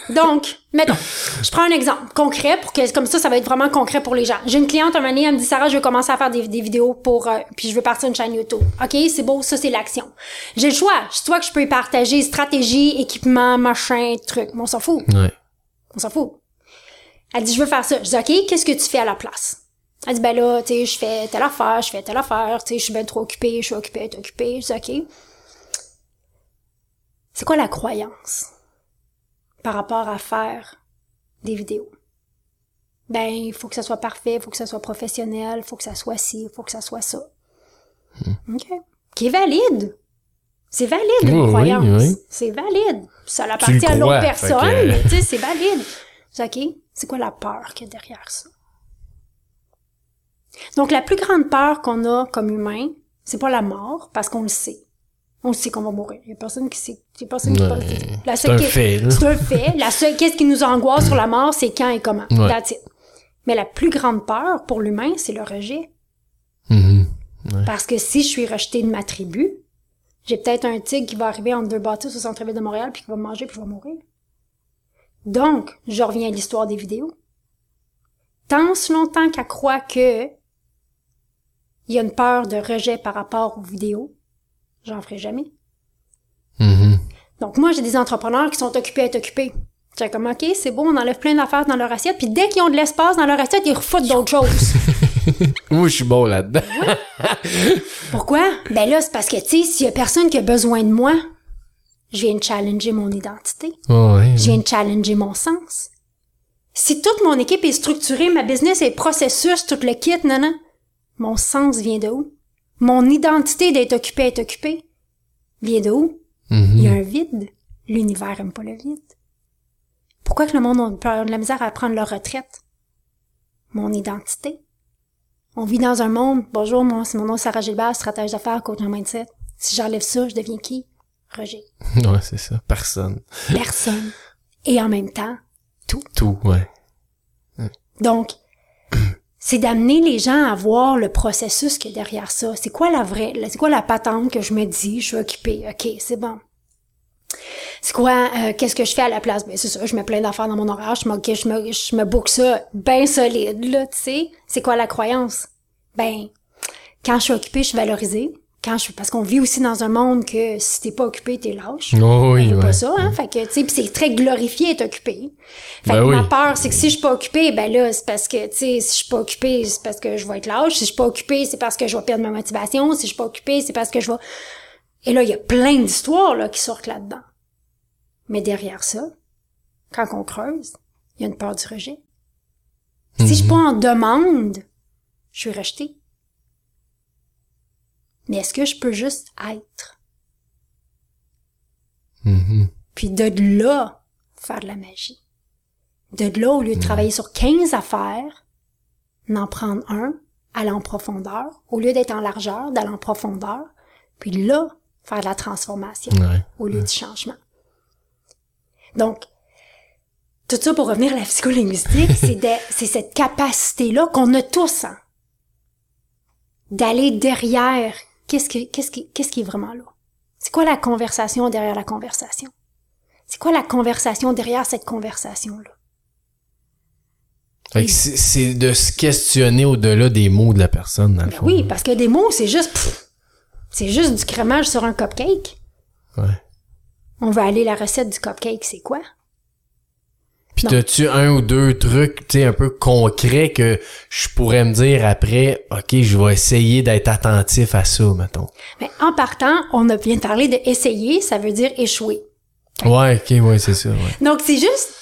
Donc, mettons, je prends un exemple concret pour que, comme ça, ça va être vraiment concret pour les gens. J'ai une cliente un moment donné, elle me dit, Sarah, je veux commencer à faire des, des vidéos pour, euh, puis je veux partir une chaîne YouTube. OK, c'est beau, ça, c'est l'action. J'ai le choix. Soit que je peux y partager stratégie, équipement, machin, truc. Mais on s'en fout. Ouais. On s'en fout. Elle dit, je veux faire ça. Je dis, OK, qu'est-ce que tu fais à la place? Elle dit, ben là, tu sais, je fais telle affaire, je fais telle affaire, tu sais, je suis bien trop occupée, je suis occupée être occupée. Je dis, OK. C'est quoi la croyance par rapport à faire des vidéos? Ben, il faut que ça soit parfait, il faut que ça soit professionnel, il faut que ça soit ci, il faut que ça soit ça. OK. Qui est valide. C'est valide, Oui, une croyance. oui. C'est valide. Ça appartient à l'autre personne, que- mais tu sais, c'est valide. C'est OK. C'est quoi la peur qu'il y a derrière ça? Donc, la plus grande peur qu'on a comme humain, c'est pas la mort, parce qu'on le sait. On le sait qu'on va mourir. Il y a personne qui sait. Il y a personne qui Ouais. C'est un fait. C'est un fait. La seule, qu'est-ce qui nous angoisse sur la mort, c'est quand et comment. Ouais. That's it. Mais la plus grande peur pour l'humain, c'est le rejet. Mhm. Parce que si je suis rejetée de ma tribu, j'ai peut-être un tigre qui va arriver entre deux bâtisses au centre-ville de Montréal puis qui va me manger puis je vais mourir. Donc, je reviens à l'histoire des vidéos. Tant si longtemps qu'elle croit que il y a une peur de rejet par rapport aux vidéos, j'en ferai jamais. Mhm. Donc moi, j'ai des entrepreneurs qui sont occupés à être occupés. J'ai comme, OK, c'est beau, on enlève plein d'affaires dans leur assiette, puis dès qu'ils ont de l'espace dans leur assiette, ils refoutent d'autres choses. Moi, je suis bon là-dedans. Pourquoi? Ben là, c'est parce que, tu sais, s'il y a personne qui a besoin de moi, je viens de challenger mon identité. ouais. Je viens de challenger mon sens. Si toute mon équipe est structurée, ma business est processus, tout le kit, non, non, mon sens vient de où? Mon identité d'être occupé, être occupé, vient de où? Il y a un vide. L'univers aime pas le vide. Pourquoi que le monde a peur de la misère à prendre leur retraite? Mon identité. On vit dans un monde, bonjour, moi, c'est mon nom Sarah Gilbert, stratège d'affaires, coach en mindset. Si j'enlève ça, je deviens qui? Rejet. Ouais, c'est ça. Personne. Personne. Et en même temps, Tout, ouais. Donc, c'est d'amener les gens à voir le processus qui est derrière ça. C'est quoi la vraie, c'est quoi la patente que je me dis, je suis occupée, ok, c'est bon. C'est quoi, euh, qu'est-ce que je fais à la place? Ben, c'est ça, je mets plein d'affaires dans mon horaire, je me, ok, je me, je me book ça bien solide, là, tu sais. C'est quoi la croyance? Ben, quand je suis occupée, je suis valorisée. Quand je, parce qu'on vit aussi dans un monde que si t'es pas occupé, t'es lâche. Oh, oui, C'est ouais. pas ça, hein? Fait que, tu sais, c'est très glorifié être occupé. Fait Ben que oui. ma peur, c'est que si je suis pas occupée, ben là, c'est parce que, tu sais, si je suis pas occupée, c'est parce que je vais être lâche. Si je suis pas occupée, c'est parce que je vais perdre ma motivation. Si je suis pas occupée, c'est parce que je vais... Et là, il y a plein d'histoires, là, qui sortent là-dedans. Mais derrière ça, quand on creuse, il y a une peur du rejet. Si je suis pas en demande, je suis rejetée. Mais est-ce que je peux juste être? Mhm. Puis de là, faire de la magie. De là, au lieu de travailler sur 15 affaires, d'en prendre un, aller en profondeur, au lieu d'être en largeur, d'aller en profondeur, puis là, faire de la transformation Ouais. au lieu du changement. Donc, tout ça pour revenir à la psycholinguistique, c'est cette capacité-là qu'on a tous, hein, d'aller derrière qu'est-ce qui, qu'est-ce qui, qu'est-ce qui est vraiment là? C'est quoi la conversation derrière la conversation? C'est quoi la conversation derrière cette conversation-là? Fait que c'est c'est de se questionner au-delà des mots de la personne, dans le Ben fond. oui, parce que des mots, c'est juste, pff, c'est juste du crémage sur un cupcake. Ouais. On veut aller la recette du cupcake, c'est quoi? Puis t'as-tu un ou deux trucs, tu sais, un peu concrets que je pourrais me dire après, OK, je vais essayer d'être attentif à ça, mettons? Mais en partant, on a bien parlé de essayer, ça veut dire échouer. Ouais, OK, ouais, c'est ça, ouais. Donc, c'est juste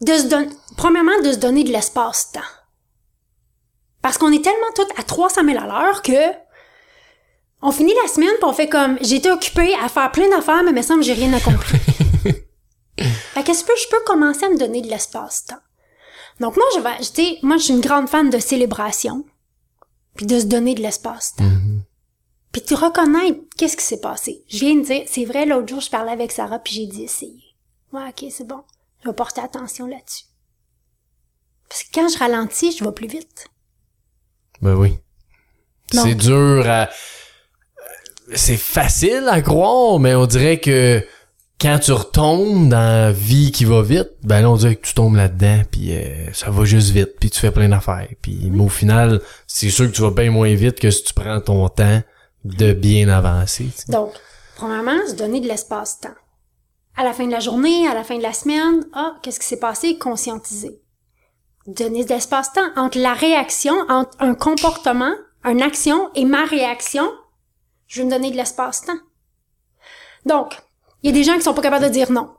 de se donner, premièrement, de se donner de l'espace-temps. Parce qu'on est tellement tout à 300 000 à l'heure que on finit la semaine puis on fait comme, j'étais occupée à faire plein d'affaires, mais il me semble que j'ai rien accompli. fait qu'est-ce que je peux commencer à me donner de l'espace-temps? Donc, moi, je vais, j'étais, moi, je suis une grande fan de célébration puis de se donner de l'espace-temps. Mhm. Puis tu reconnaître qu'est-ce qui s'est passé. Je viens de dire, c'est vrai, l'autre jour, je parlais avec Sarah, puis j'ai dit essayer. Ouais, ok, c'est bon. Je vais porter attention là-dessus. Parce que quand je ralentis, je vais plus vite. Ben oui. C'est dur à... C'est facile à croire, mais on dirait que quand tu retombes dans la vie qui va vite, ben là, on dirait que tu tombes là-dedans, puis euh, ça va juste vite, puis tu fais plein d'affaires. Puis mais au final, c'est sûr que tu vas bien moins vite que si tu prends ton temps de bien avancer. Donc, premièrement, se donner de l'espace-temps. À la fin de la journée, à la fin de la semaine, ah, qu'est-ce qui s'est passé? Conscientiser. Donner de l'espace-temps entre la réaction, entre un comportement, une action et ma réaction. Je vais me donner de l'espace-temps. Donc, il y a des gens qui sont pas capables de dire non.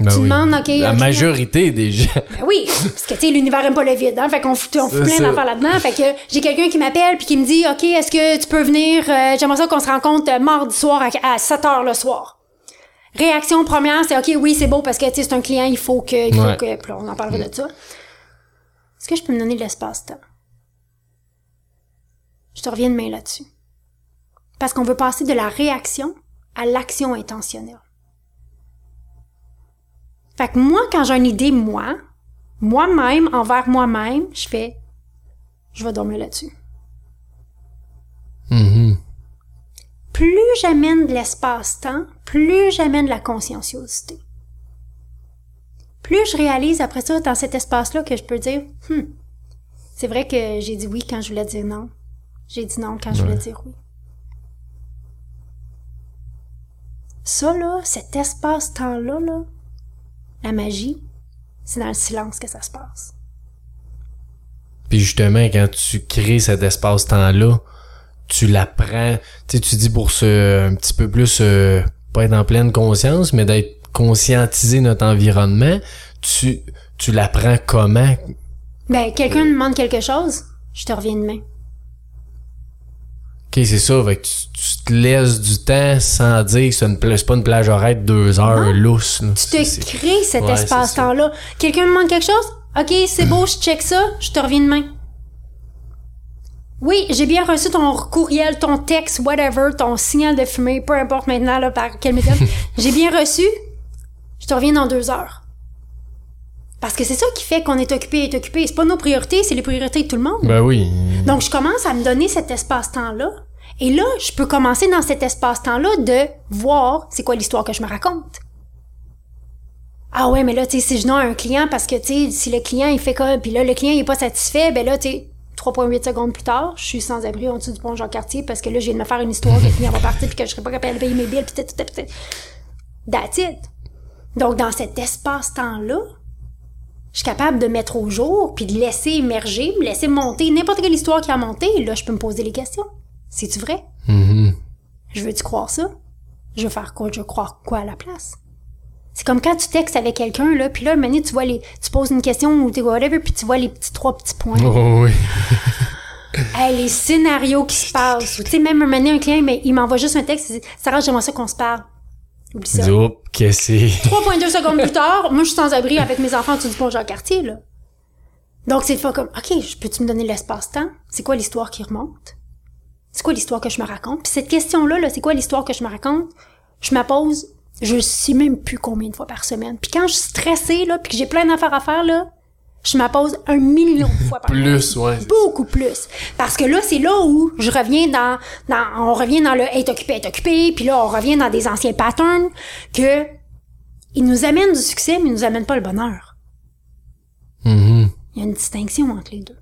Ben tu oui. demandes, OK. La majorité des gens. Ben oui, parce que, tu sais, l'univers aime pas le vide, hein. Fait qu'on fout, on fout plein d'affaires là-dedans. Fait que j'ai quelqu'un qui m'appelle puis qui me dit, OK, est-ce que tu peux venir, euh, j'aimerais ça qu'on se rencontre euh, mardi soir à, à 7 heures le soir. Réaction première, c'est OK, oui, c'est beau parce que, tu sais, c'est un client, il faut que, il faut Ouais. que, puis on en parlera de ça. Est-ce que je peux me donner de l'espace-temps? Je te reviens demain là-dessus. Parce qu'on veut passer de la réaction à l'action intentionnelle. Fait que moi, quand j'ai une idée, moi, moi-même, envers moi-même, je fais, je vais dormir là-dessus. Mhm. Plus j'amène de l'espace-temps, plus j'amène de la conscienciosité. Plus je réalise après ça, dans cet espace-là, que je peux dire, Hmm, c'est vrai que j'ai dit oui quand je voulais dire non. J'ai dit non quand je voulais dire oui. Ça, là, cet espace-temps-là, là, la magie, c'est dans le silence que ça se passe. Puis justement, quand tu crées cet espace-temps-là, tu l'apprends. Tu sais, tu dis pour se un petit peu plus euh, pas être en pleine conscience, mais d'être conscientiser notre environnement, tu tu l'apprends comment? Ben, quelqu'un me demande quelque chose, je te reviens demain. Ok, c'est ça. Fait que tu, tu te laisses du temps sans dire que c'est pas une plage horaire de deux heures lousse. Tu te crées cet Ouais, espace-temps-là. Quelqu'un me demande quelque chose? OK, c'est beau, je check ça, je te reviens demain. Oui, j'ai bien reçu ton courriel, ton texte, whatever, ton signal de fumée, peu importe maintenant là, par quel méthode. j'ai bien reçu, je te reviens dans deux heures. Parce que c'est ça qui fait qu'on est occupé et est occupé. C'est pas nos priorités, c'est les priorités de tout le monde. Ben oui. Donc, je commence à me donner cet espace-temps-là. Et là, je peux commencer dans cet espace-temps-là de voir c'est quoi l'histoire que je me raconte. Ah ouais, mais là, tu sais, si je nomme un client parce que, tu sais, si le client, il fait comme, puis là, le client, il est pas satisfait, ben là, tu sais, 3.8 secondes plus tard, je suis sans abri en dessous du pont Jean-Cartier parce que là, je viens de me faire une histoire que le client va partir puis que je serai pas capable de payer mes billes puis tout, tout, tout. That's it. Donc, dans cet espace-temps-là, je suis capable de mettre au jour, puis de laisser émerger, me laisser monter n'importe quelle histoire qui a monté, là, je peux me poser les questions. C'est-tu vrai? Mhm. Je veux-tu croire ça? Je veux faire quoi? Je veux croire quoi à la place? C'est comme quand tu textes avec quelqu'un, là, puis là, un moment donné, tu vois les, tu poses une question ou t'es whatever, puis tu vois les petits trois petits points. Oh, oui. Hey, les scénarios qui se passent. Tu sais, même un moment donné, un client, mais il m'envoie juste un texte, il dit, Sarah, j'aimerais ça qu'on se parle. Oublie ça. Dis, oh, que c'est? 3.2 secondes plus tard, moi, je suis sans abri avec mes enfants au-dessus du pont Jean-Cartier, là. Donc, c'est pas comme, OK, je- peux-tu me donner l'espace-temps? C'est quoi l'histoire qui remonte? C'est quoi l'histoire que je me raconte? Puis cette question-là, là, c'est quoi l'histoire que je me raconte? Je me pose, je sais même plus combien de fois par semaine. Puis quand je suis stressée, là, puis que j'ai plein d'affaires à faire, là, je me pose un million de fois par Plus, semaine. ouais. Beaucoup plus. Parce que là, c'est là où je reviens dans, dans, on revient dans le être occupé, être occupé, puis là, on revient dans des anciens patterns que ils nous amènent du succès, mais ils nous amènent pas le bonheur. Mhm. Il y a une distinction entre les deux.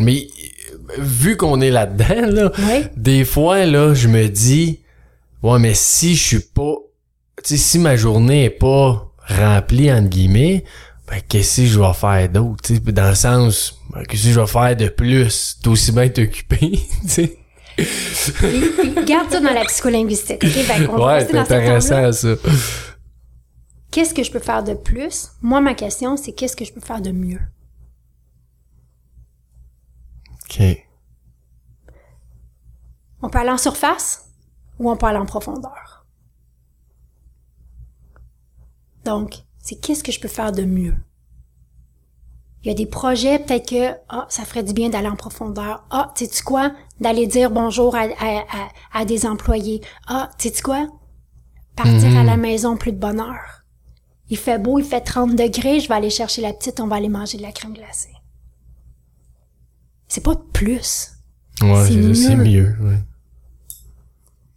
Mais vu qu'on est là-dedans, là, Oui. des fois, là, je me dis, ouais, mais si je suis pas, tu sais, si ma journée est pas remplie, entre guillemets, ben, qu'est-ce que je vais faire d'autre, tu sais, dans le sens, ben, qu'est-ce que je vais faire de plus? T'es aussi bien être occupé, tu sais? Garde ça dans la psycholinguistique. OK? Va Ouais, c'est intéressant, ça. Qu'est-ce que je peux faire de plus? Moi, ma question, c'est qu'est-ce que je peux faire de mieux? OK. On peut aller en surface ou on peut aller en profondeur. Donc, c'est qu'est-ce que je peux faire de mieux? Il y a des projets, peut-être que, ah, ça ferait du bien d'aller en profondeur. Ah, sais tu quoi? D'aller dire bonjour à, à, à, à des employés. Ah, sais tu quoi? Partir à la maison plus de bonheur. Il fait beau, il fait 30 degrés, je vais aller chercher la petite, on va aller manger de la crème glacée. C'est pas de plus. Ouais, C'est mieux. mieux, ouais.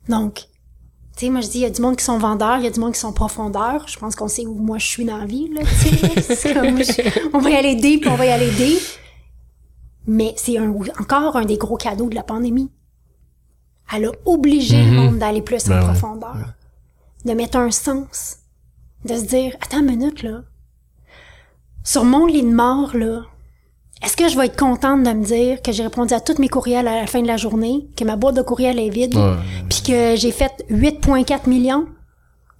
Donc, tu sais, moi je dis, il y a du monde qui sont vendeurs, il y a du monde qui sont profondeurs. Je pense qu'on sait où moi je suis dans la vie, là, comme, je- on va y aller deep, on va y aller deep. Mais c'est un, encore un des gros cadeaux de la pandémie. Elle a obligé le monde d'aller plus Ben en ouais. profondeur. De mettre un sens. De se dire, attends une minute, là. Sur mon lit de mort, là, est-ce que je vais être contente de me dire que j'ai répondu à tous mes courriels à la fin de la journée, que ma boîte de courriel est vide, Ouais. puis que j'ai fait 8,4 millions?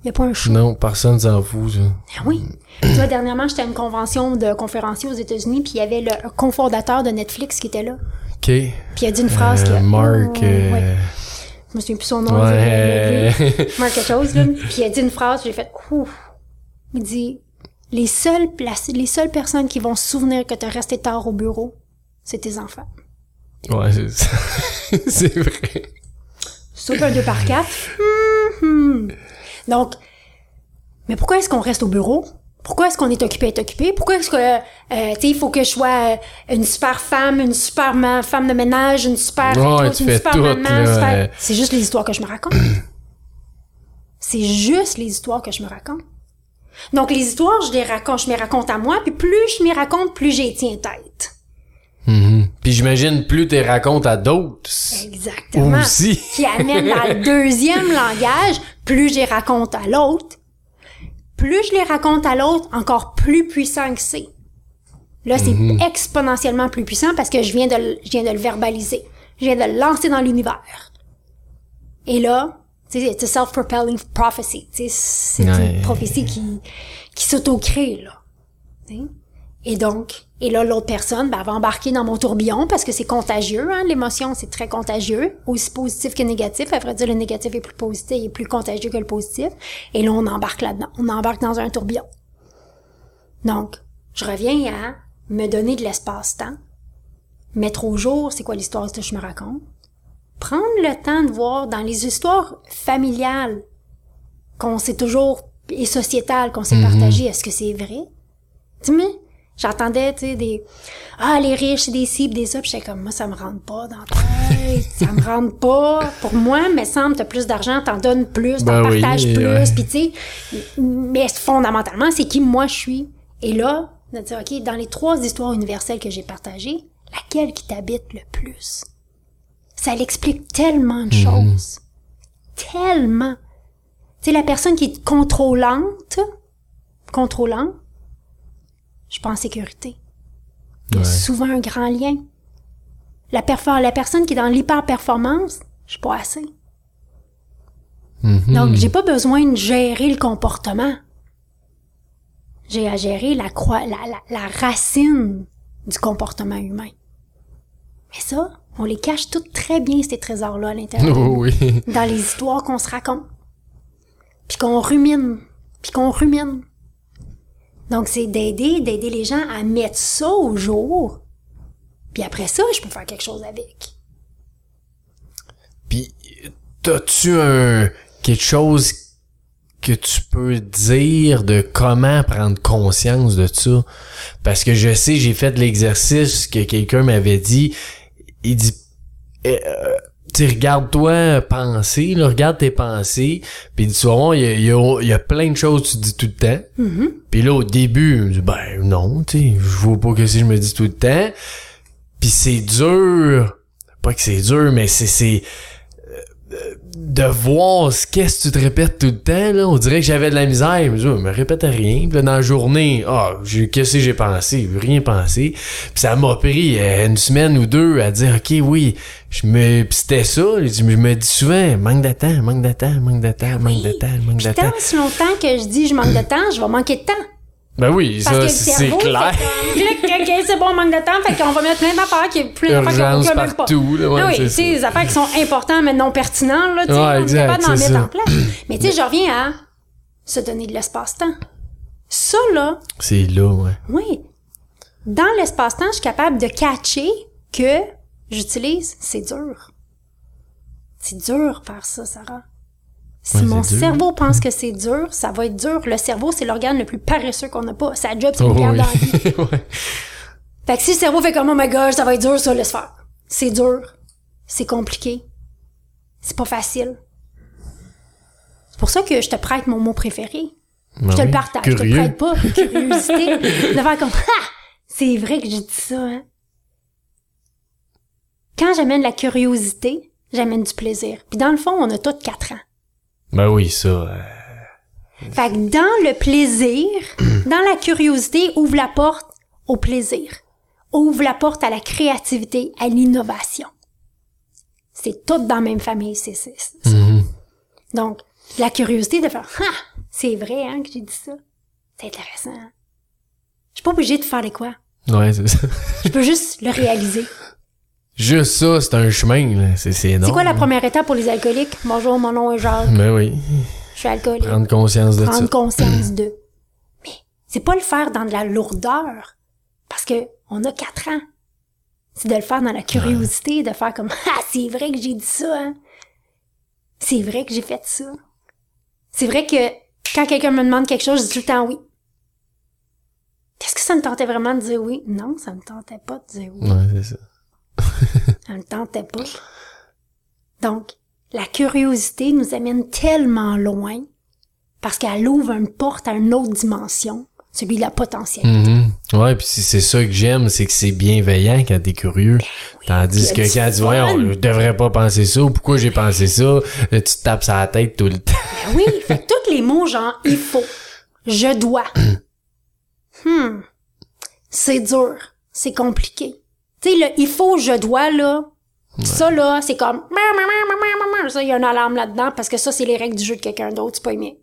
Il y a pas un show. Non, personne s'en fout. Ah oui. tu vois, dernièrement, j'étais à une convention de conférenciers aux États-Unis, puis il y avait le cofondateur de Netflix qui était là. OK. Puis il a dit une phrase qui a... Mark... Oh, euh, ouais. Je me souviens plus son nom. Ouais. Mark quelque chose, là. Puis il a dit une phrase, j'ai fait... Ouf. Il dit... Les seules, places, les seules personnes qui vont se souvenir que t'as resté tard au bureau, c'est tes enfants. Ouais, c'est c'est vrai. Sauf un 2 par 4. Mhm. Donc, mais pourquoi est-ce qu'on reste au bureau? Pourquoi est-ce qu'on est occupé à être occupé? Pourquoi est-ce que, euh, tu sais, il faut que je sois euh, une super femme, une super femme de ménage, une super, tu une super maman, super-. C'est juste les histoires que je me raconte. C'est juste les histoires que je me raconte. Donc, les histoires, je les raconte, je me raconte à moi, puis plus je m'y raconte, plus j'ai tiens tête. Mhm. Puis j'imagine, plus tu racontes à d'autres. Exactement. Aussi. qui amène dans le deuxième langage, plus je les raconte à l'autre, plus je les raconte à l'autre, encore plus puissant que c'est. Là, c'est exponentiellement plus puissant parce que je viens de, le- je viens de le verbaliser. Je viens de le lancer dans l'univers. Et là, it's a self-propelling prophecy. C'est Ouais. une prophétie qui, qui s'auto-crée, là. Tu sais? Et donc, et là, l'autre personne ben, va embarquer dans mon tourbillon parce que c'est contagieux, hein, l'émotion, c'est très contagieux, aussi positif que négatif. À vrai dire, le négatif est plus positif, est plus contagieux que le positif. Et là, on embarque là-dedans. On embarque dans un tourbillon. Donc, je reviens à me donner de l'espace-temps, mettre au jour c'est quoi l'histoire que je me raconte, prendre le temps de voir dans les histoires familiales qu'on s'est toujours, et sociétales qu'on s'est partagées, est-ce que c'est vrai? Tu sais, mais j'entendais, tu sais, des Ah, les riches, c'est des ci, pis des ça, pis j'étais comme, moi, ça me rentre pas dans la tête, ça me rentre pas. Pour moi, me semble, t'as plus d'argent, t'en donnes plus, t'en Ben oui, partages plus, ouais. pis tu sais, mais fondamentalement, c'est qui moi je suis. Et là, de dire, OK, dans les trois histoires universelles que j'ai partagées, laquelle qui t'habite le plus? Ça l'explique tellement de choses. Tellement. Tu sais, la personne qui est contrôlante, contrôlante, je pense sécurité. Il y a Ouais. souvent un grand lien. La, la personne qui est dans l'hyper-performance, je suis pas assez. Mhm. Donc, j'ai pas besoin de gérer le comportement. J'ai à gérer la, croi- la, la, la racine du comportement humain. Mais ça, on les cache toutes très bien, ces trésors-là, à l'intérieur. Oh oui. dans les histoires qu'on se raconte. Puis qu'on rumine. Puis qu'on rumine. Donc, c'est d'aider, d'aider les gens à mettre ça au jour. Puis après ça, je peux faire quelque chose avec. Puis, t'as-tu un quelque chose que tu peux dire de comment prendre conscience de ça? Parce que je sais, j'ai fait l'exercice que quelqu'un m'avait dit. Il dit, euh, tu sais, regarde-toi penser, là, regarde tes pensées. Puis il dit, tu vas il y a, y a- y a plein de choses que tu dis tout le temps. Puis là, au début, je me dis, ben non, tu sais, je vois pas que si je me dis tout le temps. Puis c'est dur. Pas que c'est dur, mais c'est c'est euh, de voir ce qu'est-ce que tu te répètes tout le temps là, on dirait que j'avais de la misère, je me Oh, répète rien. Puis là, dans la journée, ah, j'ai qu'est-ce que j'ai pensé, rien pensé. Puis ça m'a pris euh, une semaine ou deux à dire OK, oui, je me c'était ça, je me dis souvent manque de temps, manque de temps, manque de temps, manque de temps, manque de temps. tant si longtemps que je dis je manque de temps, je vais manquer de temps. Ben oui, Parce ça c'est clair. c'est bon, on manque de temps, fait qu'on va mettre plein d'affaires qui plein d'affaires qu'on même pas. partout, là, ouais, ah oui, c'est tu sais, des affaires qui sont importantes mais non pertinentes, là, tu sais, Ouais, on est capable d'en mettre en place. Mais tu sais, je reviens à se donner de l'espace-temps. Ça, là, C'est là, ouais. oui. Dans l'espace-temps, je suis capable de catcher que j'utilise, c'est dur. C'est dur faire ça, Sarah. Si Ouais, mon cerveau pense que c'est dur, ça va être dur. Le cerveau, c'est l'organe le plus paresseux qu'on n'a pas. Sa job, c'est de Oh, oui. dans la vie. Ouais. Fait que si le cerveau fait comme, oh my gosh, ça va être dur, ça, laisse faire. C'est dur. C'est compliqué. C'est pas facile. C'est pour ça que je te prête mon mot préféré. Ben Je te oui. le partage. Je te prête pas. Curiosité. de faire comme, ah! C'est vrai que j'ai dit ça, hein. Quand j'amène la curiosité, j'amène du plaisir. Puis dans le fond, on a tous quatre ans. Ben oui, ça. euh, Fait que dans le plaisir, dans la curiosité, ouvre la porte au plaisir. Ouvre la porte à la créativité, à l'innovation. C'est tout dans la même famille, c'est ça. Donc, la curiosité de faire, ah, C'est vrai, hein, que j'ai dit ça. C'est intéressant. Je suis pas obligée de faire les quoi. Ouais, c'est ça. Je peux juste le réaliser. Juste ça, c'est un chemin, là. C'est, c'est énorme. C'est quoi la première étape pour les alcooliques? Bonjour, mon nom est Jacques. Ben oui. Je suis alcoolique. Prendre conscience de Prendre ça. conscience de. Mais c'est pas le faire dans de la lourdeur. Parce que on a quatre ans. C'est de le faire dans la curiosité, de faire comme Ah, c'est vrai que j'ai dit ça, hein. C'est vrai que j'ai fait ça. C'est vrai que quand quelqu'un me demande quelque chose, je dis tout le temps oui. Est-ce que ça me tentait vraiment de dire oui? Non, ça me tentait pas de dire oui. Ouais, c'est ça. Ça me tentait pas. Donc, la curiosité nous amène tellement loin parce qu'elle ouvre une porte à une autre dimension, celui de la potentialité. Mhm. Ouais, puis c'est c'est ça que j'aime, c'est que c'est bienveillant quand t'es curieux. Tandis y a que quand tu vois, fun. on je devrais pas penser ça, ou pourquoi j'ai pensé ça, tu te tapes sur la tête tout le temps. Ben oui, fait que tous les mots genre il faut, je dois. Hmm. C'est dur, c'est compliqué. Tu sais il faut, je dois là, ça là, c'est comme ça il y a une alarme là-dedans parce que ça c'est les règles du jeu de quelqu'un d'autre, c'est pas aimé.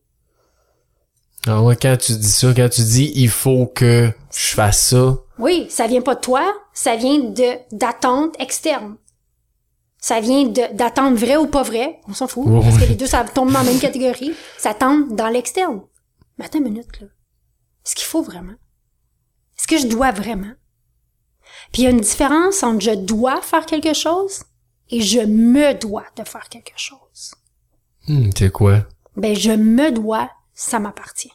Ah ouais, quand tu dis ça, quand tu dis il faut que je fasse ça, Oui, ça vient pas de toi, ça vient de d'attente externe. Ça vient d'attente vraie ou pas vraie, on s'en fout, Ouais, parce que les deux ça tombe dans la même catégorie. Ça tombe dans l'externe. Mais attends une minute là. Est-ce qu'il faut vraiment? Est-ce que je dois vraiment? Puis il y a une différence entre je dois faire quelque chose et je me dois de faire quelque chose. hmm, c'est quoi? Ben je me dois, ça m'appartient.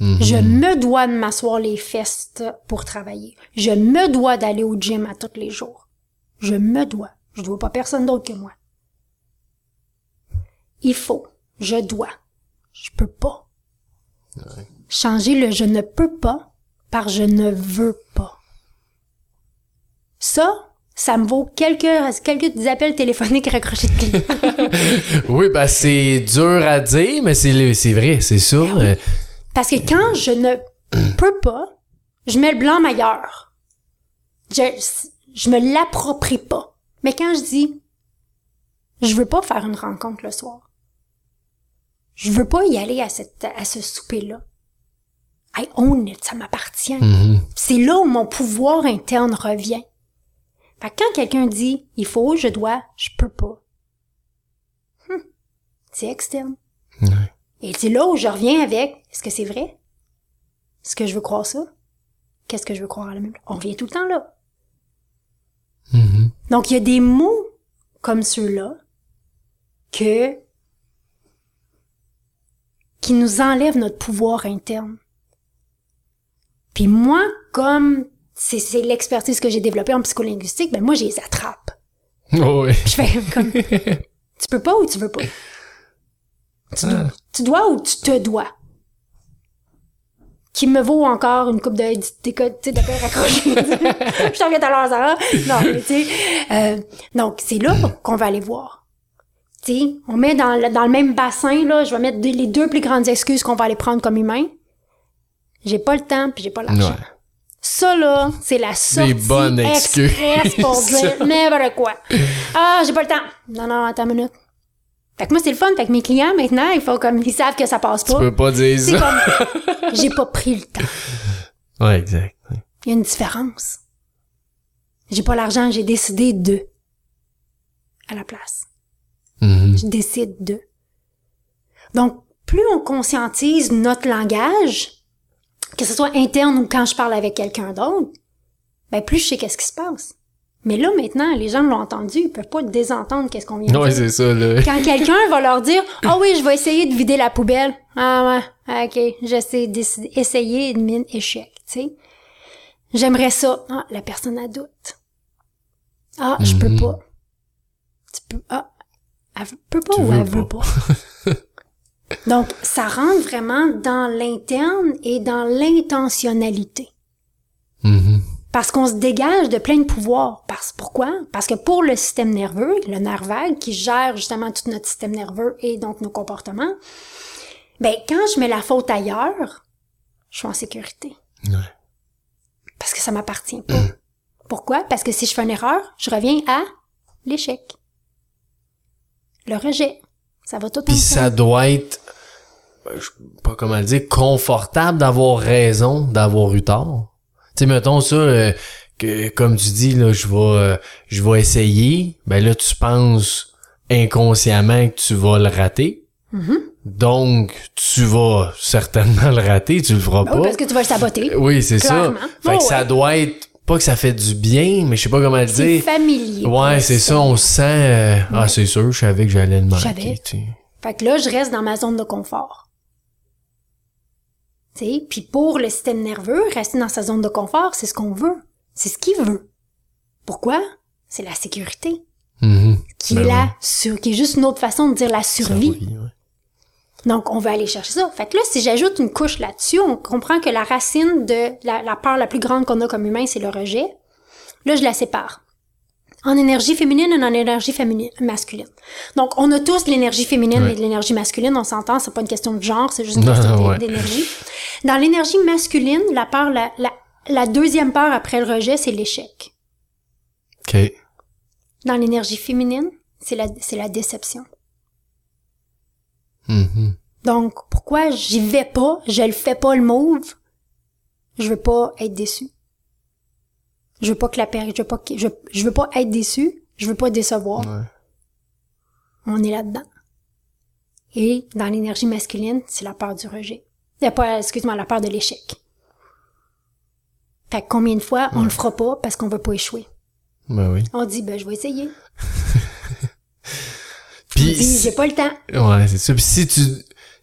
Mhm. Je me dois de m'asseoir les fesses pour travailler. Je me dois d'aller au gym à tous les jours. Je me dois. Je dois pas personne d'autre que moi. Il faut. Je dois. Je peux pas. Changer le je ne peux pas par je ne veux pas. Ça, ça me vaut quelques, quelques appels téléphoniques raccrochés de clients. Oui, ben c'est dur à dire, mais c'est c'est vrai, c'est. Ben euh, Parce que quand je ne peux pas, je mets le blanc ailleurs. Je, je me l'approprie pas. Mais quand je dis, je veux pas faire une rencontre le soir. Je veux pas y aller à cette, à ce souper-là. I own it, ça m'appartient. mhm. C'est là où mon pouvoir interne revient. Fait que quand quelqu'un dit, il faut, je dois, je peux pas. Hum, c'est externe. Et c'est là où je reviens avec, est-ce que c'est vrai? Est-ce que je veux croire ça? Qu'est-ce que je veux croire à la même? On revient tout le temps là. Mhm. Donc, il y a des mots comme ceux-là que, qui nous enlèvent notre pouvoir interne. Puis moi, comme c'est, l'expertise que j'ai développée en psycholinguistique, ben moi, je les attrape. Oh. Je fais comme, tu peux pas ou tu veux pas? Tu dois, tu dois ou tu te dois? Qui me vaut encore une coupe de, d'éco- tu sais, d'appels raccrochés. Je t'en reviens tout à l'heure, Sarah. Non, mais tu sais, euh, donc, c'est là qu'on va aller voir. Tu sais, on met dans le, dans le même bassin, là, je vais mettre les deux plus grandes excuses qu'on va aller prendre comme humains. J'ai pas le temps puis j'ai pas l'argent. Ouais. Ça, là, c'est la sortie bonnes excuses. express pour dire n'importe quoi. Ah, j'ai pas le temps. Non, non, attends une minute. Fait que moi, c'est le fun. Fait que mes clients, maintenant, il faut comme, ils savent que ça passe Tu pas. peux pas dire ça. comme, j'ai pas pris le temps. Ouais, exact. Il y a une différence. J'ai pas l'argent, j'ai décidé de. À la place. Mhm. Je décide de. Donc, plus on conscientise notre langage, que ce soit interne ou quand je parle avec quelqu'un d'autre, ben plus je sais qu'est-ce qui se passe. Mais là, maintenant, les gens l'ont entendu, ils peuvent pas désentendre qu'est-ce qu'on vient de Ouais, dire. c'est ça, là. Quand quelqu'un va leur dire « Ah oui, je vais essayer de vider la poubelle. » Ah ouais, ok, j'essaie d'essayer, essayer, de mine, échec, tu sais. J'aimerais ça. Ah, la personne a doute. Ah, je peux Mhm. pas. Tu peux, ah, elle peut pas Tu ou elle veut pas? Donc, ça rentre vraiment dans l'interne et dans l'intentionnalité. Mhm. Parce qu'on se dégage de plein de pouvoirs. Parce, pourquoi? Parce que pour le système nerveux, le nerf vague, qui gère justement tout notre système nerveux et donc nos comportements, ben, quand je mets la faute ailleurs, je suis en sécurité. Ouais. Parce que ça m'appartient pas. Pourquoi? Parce que si je fais une erreur, je reviens à l'échec. Le rejet. Ça va tout Puis ça doit être je sais pas comment le dire, confortable d'avoir raison, d'avoir eu tort. Tu sais, mettons ça, euh, que comme tu dis, là, je vais, euh, je vais essayer. Ben là, tu penses inconsciemment que tu vas le rater. Mhm. Donc, tu vas certainement le rater, tu le feras Ben pas. oui, parce que tu vas le saboter. Oui, c'est ça. Fait Oh, que ça ouais. doit être pas que ça fait du bien, mais je sais pas comment le C'est dire. familier. Ouais, c'est ça, on se sent euh, ah c'est sûr, je savais que j'allais le Je manquer. Fait que là, je reste dans ma zone de confort. Puis pour le système nerveux, rester dans sa zone de confort, c'est ce qu'on veut. C'est ce qu'il veut. Pourquoi? C'est la sécurité. Mhm. Qui Ben est la oui. sur, qui est juste une autre façon de dire la survie. Survie, ouais. Donc, on va aller chercher ça. Fait que là, si j'ajoute une couche là-dessus, on comprend que la racine de la, la peur la plus grande qu'on a comme humain, c'est le rejet. Là, je la sépare. En énergie féminine et en énergie féminine, masculine. Donc, on a tous l'énergie féminine Ouais. et l'énergie masculine, on s'entend, c'est pas une question de genre, c'est juste une question d'énergie. Dans l'énergie masculine, la peur, la, la, la deuxième peur après le rejet, c'est l'échec. OK. Dans l'énergie féminine, c'est la, c'est la déception. Mhm. Donc, pourquoi j'y vais pas, je le fais pas le move? Je veux pas être déçu. Je veux pas que la période, je veux pas que, je, je veux pas être déçu, je veux pas décevoir. Ouais. On est là-dedans. Et dans l'énergie masculine, c'est la peur du rejet. Euh, pas, excuse-moi, la peur de l'échec. Fait que combien de fois on le fera pas parce qu'on veut pas échouer? Ben oui. On dit, ben, je vais essayer. Puis dit, j'ai pas le temps. ouais, c'est ça. Puis si tu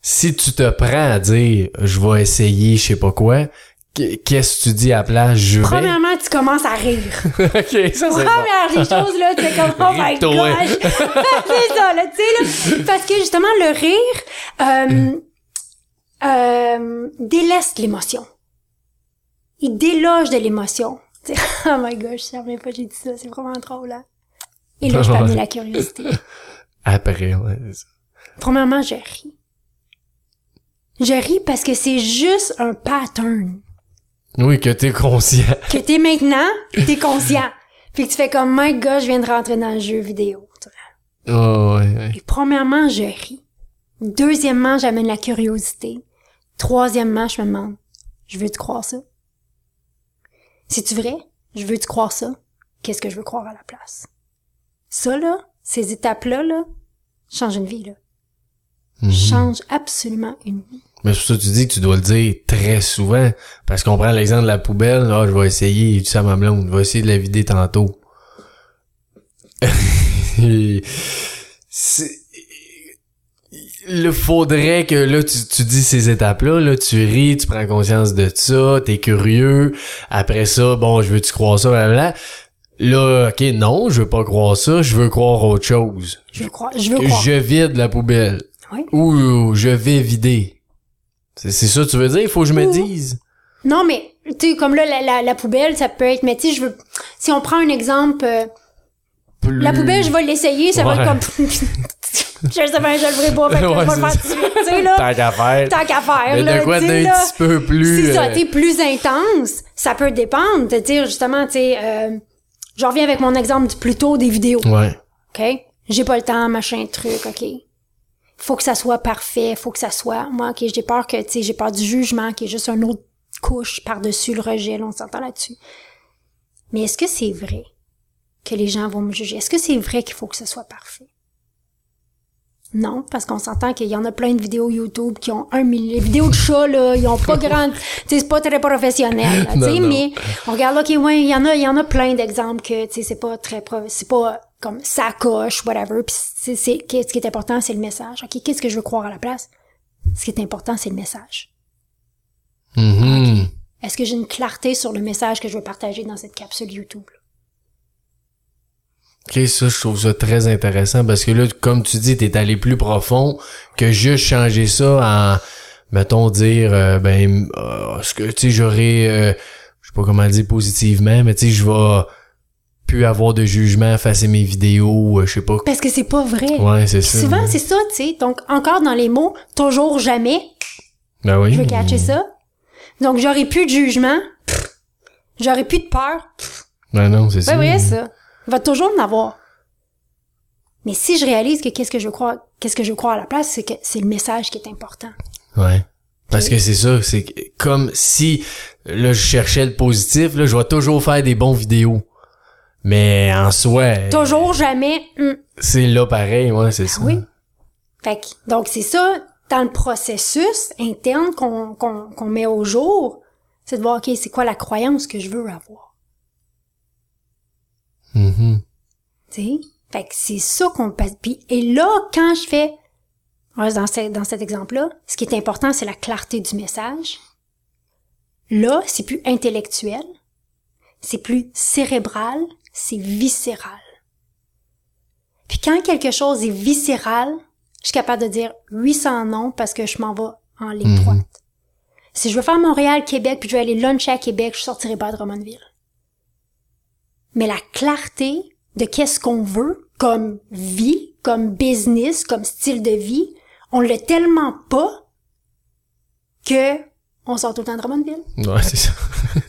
si tu te prends à dire je vais essayer, je sais pas quoi, qu- qu'est-ce que tu dis à la place je vais? Premièrement, tu commences à rire. OK, ça c'est. Première des choses, là, c'est comme, oh my gosh! c'est ça, là, tu sais, là. Parce que, justement, le rire, euh, euh, délaisse l'émotion. Il déloge de l'émotion. Sais, oh my gosh, je savais pas j'ai dit ça, c'est vraiment drôle, là. Et là, je amener la curiosité. Après, ouais. Premièrement, je ris. Je ris parce que c'est juste un pattern. Oui, que t'es conscient. Que t'es maintenant, t'es conscient. Puis que tu fais comme, my god, je viens de rentrer dans le jeu vidéo. Oh, ouais, ouais. Puis premièrement, je ris. Deuxièmement, j'amène la curiosité. Troisièmement, je me demande, je veux-tu croire ça? C'est-tu vrai? Je veux-tu croire ça? Qu'est-ce que je veux croire à la place? Ça, là, ces étapes-là, là, changent une vie, là. Mhm. Change absolument une vie. Mais c'est pour ça que tu dis que tu dois le dire très souvent. Parce qu'on prend l'exemple de la poubelle. Ah, je vais essayer, tu sais ma blonde, je vais essayer de la vider tantôt. C'est- Il faudrait que là, tu, tu dis ces étapes-là, là, tu ris, tu prends conscience de ça, t'es curieux. Après ça, bon, je veux-tu croire ça, blablabla. Là, ok, non, je veux pas croire ça, je veux croire autre chose. Je veux croire, je veux croire. je vide la poubelle. Oui. Ou je vais vider. C'est c'est ça que tu veux dire? Il faut que je me dise. Non, mais, tu sais, comme là, la, la, la poubelle, ça peut être, mais tu sais, je veux, si on prend un exemple, euh, Plus- La poubelle, je vais l'essayer, ça va être comme... je sais pas, je le ferai pas, fait que Ouais, je vais le faire c'est tout de suite, tu sais, là. Tant qu'à faire. Tant qu'à faire, Mais là, de quoi d'un petit peu plus... C'est ça, euh, t'es plus intense, ça peut dépendre, de dire, justement, tu sais, euh, je reviens avec mon exemple du plus tôt des vidéos, Ouais. OK? J'ai pas le temps, machin, truc, OK? Faut que ça soit parfait, faut que ça soit... Moi, OK, j'ai peur que, tu sais, j'ai peur du jugement, qui est juste une autre couche par-dessus le rejet, là, on s'entend là-dessus. Mais est-ce que c'est vrai que les gens vont me juger? Est-ce que c'est vrai qu'il faut que ce soit parfait? Non, parce qu'on s'entend qu'il y en a plein de vidéos YouTube qui ont un million. Les vidéos de chats, là, ils ont pas grand, tu sais, c'est pas très professionnel, tu sais, mais on regarde, ok, ouais, il y en a, il y en a plein d'exemples que, tu sais, c'est pas très, pro- c'est pas comme ça coche, whatever, puis c'est, c'est, qu'est- ce qui est important, c'est le message. Ok, qu'est-ce que je veux croire à la place? Ce qui est important, c'est le message. Mhm. Est-ce que j'ai une clarté sur le message que je veux partager dans cette capsule YouTube? Ok, ça, je trouve ça très intéressant parce que là, comme tu dis, t'es allé plus profond que juste changer ça en, mettons, dire, euh, ben, euh, ce que, tu sais, j'aurais, euh, je sais pas comment le dire positivement, mais tu sais, je vais plus avoir de jugement face à mes vidéos, euh, je sais pas. Parce que c'est pas vrai. Ouais, c'est ça. souvent, c'est ça, tu sais. Donc, encore dans les mots, toujours jamais, Ben oui. je veux catcher ça. Donc, j'aurais plus de jugement. J'aurais plus de peur. Ben non, c'est ça. C'est vrai, ça. Il va toujours en avoir. Mais si je réalise que qu'est-ce que je crois, qu'est-ce que je crois à la place, c'est que c'est le message qui est important. Ouais. Parce que c'est ça, c'est comme si là je cherchais le positif, là je vais toujours faire des bons vidéos. Mais en soi, Toujours, jamais. hum. c'est là pareil, ouais, c'est ça. Oui. Fait que, donc c'est ça, dans le processus interne qu'on qu'on qu'on met au jour, c'est de voir, OK, c'est quoi la croyance que je veux avoir. Tu sais? Fait que c'est ça qu'on passe. Puis, et là, quand je fais, dans, ce- dans cet exemple-là, ce qui est important, c'est la clarté du message. Là, c'est plus intellectuel, c'est plus cérébral, c'est viscéral. Puis quand quelque chose est viscéral, je suis capable de dire oui sans non parce que je m'en vais en ligne Mhm. droite. Si je veux faire Montréal-Québec puis je veux aller luncher à Québec, je sortirai pas de Drummondville. Mais la clarté de qu'est-ce qu'on veut comme vie, comme business, comme style de vie, on l'a tellement pas que on sort tout le temps de Drummondville. Ouais, c'est ça.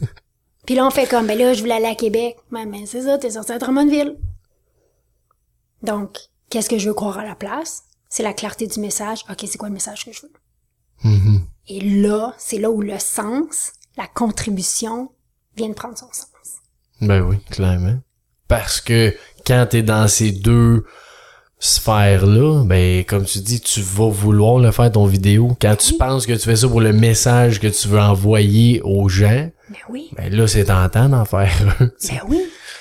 Puis là, on fait comme, ben là, je voulais aller à Québec. Ouais, mais c'est ça, t'es sorti à Drummondville. Donc, qu'est-ce que je veux croire à la place? C'est la clarté du message. OK, c'est quoi le message que je veux? Mhm. Et là, c'est là où le sens, la contribution, vient de prendre son sens. Ben oui, clairement. Parce que quand t'es dans ces deux sphères-là, ben comme tu dis, tu vas vouloir le faire ton vidéo. Quand tu Oui. penses que tu fais ça pour le message que tu veux envoyer aux gens, Ben oui. ben là c'est tentant d'en faire un. Ben oui.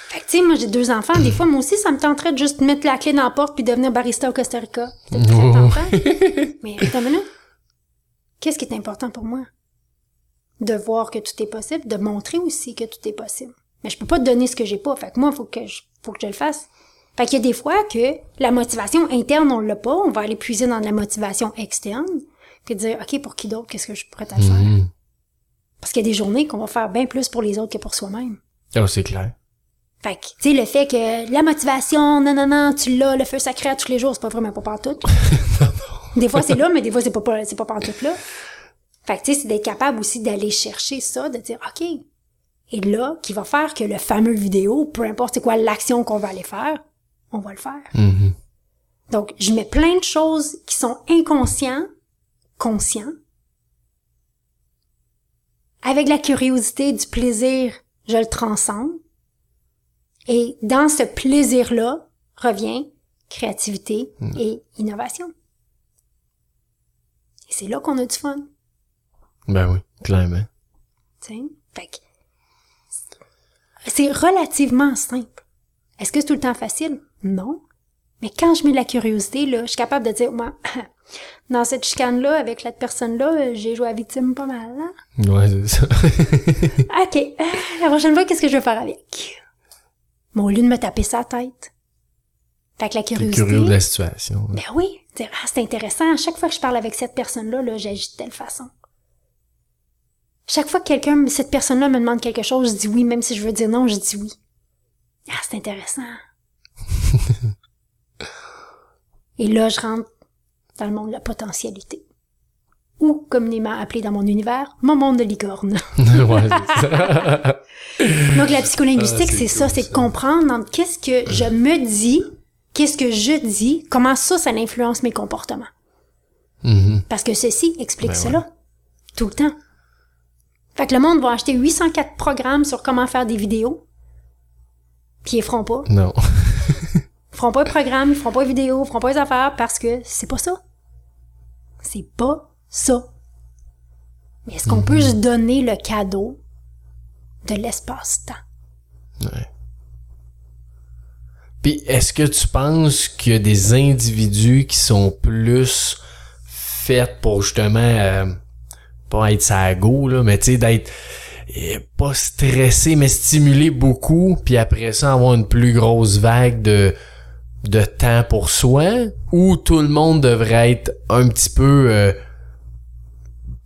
Fait que, tu sais, moi, j'ai deux enfants. Des fois, moi aussi, ça me tenterait de juste mettre la clé dans la porte puis devenir barista au Costa Rica. C'est Oh. tentant. Mais attends une. Qu'est-ce qui est important pour moi? De voir que tout est possible, de montrer aussi que tout est possible. Mais je peux pas te donner ce que j'ai pas. Fait que moi, faut que je, faut que je le fasse. Fait qu'il y a des fois que la motivation interne, on l'a pas. On va aller puiser dans de la motivation externe. Puis dire, OK, pour qui d'autre, qu'est-ce que je pourrais à faire? Mhm. Parce qu'il y a des journées qu'on va faire bien plus pour les autres que pour soi-même. Oh, c'est clair. Fait que, tu sais, le fait que la motivation, non, non, non, tu l'as, le feu sacré à tous les jours, c'est pas vraiment pas pantoute. des fois, c'est là, mais des fois, c'est pas, pas- c'est pas pantoute là. Fait que, tu sais, c'est d'être capable aussi d'aller chercher ça, de dire, OK. Et là, qui va faire que le fameux vidéo, peu importe c'est quoi l'action qu'on va aller faire, on va le faire. Mhm. Donc, je mets plein de choses qui sont inconscients, conscients. Avec la curiosité, du plaisir, je le transcende. Et dans ce plaisir-là revient créativité et innovation. Et c'est là qu'on a du fun. Ben oui, clairement. tu sais? Fait que c'est relativement simple. Est-ce que c'est tout le temps facile? Non. Mais quand je mets de la curiosité, là, je suis capable de dire, moi, dans cette chicane-là, avec cette personne-là, j'ai joué à victime pas mal, hein? Ouais, c'est ça. OK. euh, La prochaine fois, qu'est-ce que je vais faire avec? Mais au lieu de me taper sa tête. Fait que la curiosité. curieux de la situation. Ben oui. Dire, ah, c'est intéressant. À chaque fois que je parle avec cette personne-là, là, j'agis de telle façon. Chaque fois que quelqu'un, cette personne-là me demande quelque chose, je dis oui, même si je veux dire non, je dis oui. Ah, c'est intéressant. Et là, je rentre dans le monde de la potentialité. Ou, communément appelé dans mon univers, mon monde de licorne. ouais, ça. Donc la psycholinguistique, Ah, c'est ça, c'est de comprendre qu'est-ce que je me dis, qu'est-ce que je dis, comment ça, ça influence mes comportements. Mhm. Parce que ceci explique Ben cela. Tout le temps. Fait que le monde va acheter 804 programmes sur comment faire des vidéos. Puis ils feront pas. Non. Ils feront pas de programme, ils feront pas de vidéos, ils feront pas les affaires parce que c'est pas ça. C'est pas ça. Mais est-ce qu'on peut se donner le cadeau de l'espace-temps? Ouais. Puis est-ce que tu penses qu'il y a des individus qui sont plus faits pour justement euh, pas être sa go là, mais tu sais d'être euh, pas stressé mais stimulé beaucoup puis après ça avoir une plus grosse vague de de temps pour soi ou tout le monde devrait être un petit peu euh,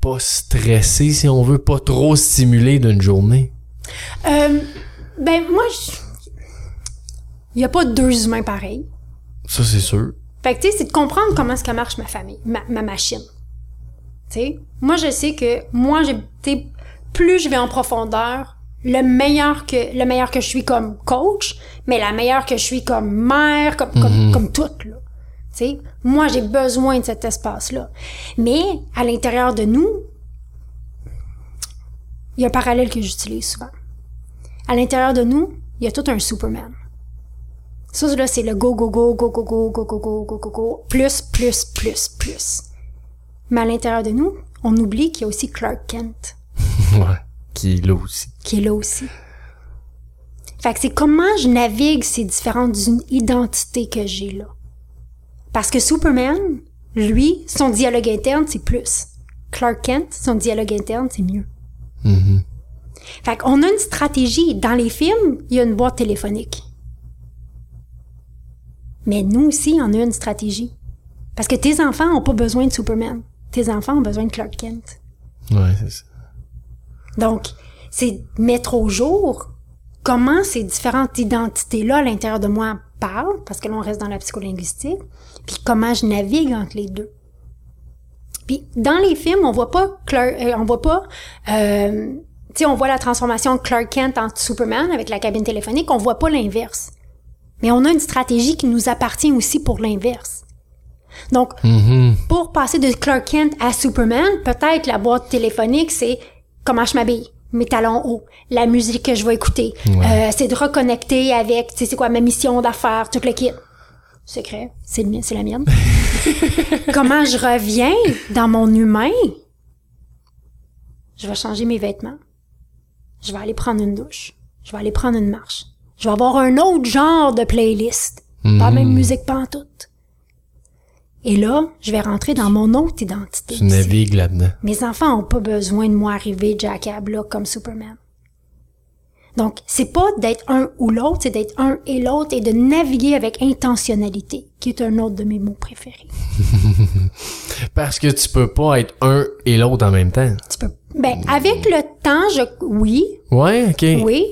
pas stressé si on veut pas trop stimulé d'une journée. Euh, ben, moi, il y a pas deux humains pareils. Ça c'est sûr. Fait que, tu sais, c'est de comprendre comment est-ce que marche ma famille, ma, ma machine. Tu sais, moi, je sais que moi, j'ai, plus je vais en profondeur, le meilleur que, le meilleur que je suis comme coach, mais la meilleure que je suis comme mère, comme, comme, comme toute, là. Tu sais, moi, j'ai besoin de cet espace-là. Mais à l'intérieur de nous, il y a un parallèle que j'utilise souvent. À l'intérieur de nous, il y a tout un Superman. Ça, là, c'est le go, go, go, go, go, go, go, go, go, go, go, go, plus, plus, plus, plus. Mais à l'intérieur de nous, on oublie qu'il y a aussi Clark Kent. ouais. Qui est là aussi. Qui est là aussi. Fait que c'est comment je navigue ces différentes identités que j'ai là. Parce que Superman, lui, son dialogue interne, c'est plus. Clark Kent, son dialogue interne, c'est mieux. Mm-hmm. Fait qu'on a une stratégie. Dans les films, il y a une boîte téléphonique. Mais nous aussi, on a une stratégie. Parce que tes enfants ont pas besoin de Superman. Tes enfants ont besoin de Clark Kent. Ouais, c'est ça. Donc, c'est mettre au jour comment ces différentes identités-là à l'intérieur de moi parlent, parce que là, on reste dans la psycholinguistique, puis comment je navigue entre les deux. Puis dans les films, on voit pas Clark, euh, on voit pas, euh, tu sais, on voit la transformation de Clark Kent en Superman avec la cabine téléphonique, on voit pas l'inverse. Mais on a une stratégie qui nous appartient aussi pour l'inverse. Donc, Mm-hmm. pour passer de Clark Kent à Superman, peut-être la boîte téléphonique, c'est comment je m'habille, mes talons hauts, la musique que je vais écouter. Ouais. Euh, c'est de reconnecter avec, tu sais, c'est quoi ma mission d'affaires, tout le kit. Secret, c'est le mien, c'est la mienne. comment je reviens dans mon humain? Je vais changer mes vêtements. Je vais aller prendre une douche. Je vais aller prendre une marche. Je vais avoir un autre genre de playlist. Pas même musique pantoute. Et là, je vais rentrer dans mon autre identité. Tu navigues là-dedans. Mes enfants ont pas besoin de moi arriver Jack à bloc comme Superman. Donc, c'est pas d'être un ou l'autre, c'est d'être un et l'autre et de naviguer avec intentionnalité, qui est un autre de mes mots préférés. Parce que tu peux pas être un et l'autre en même temps. Tu peux, ben, avec le temps, je, oui, Ouais, ok. oui,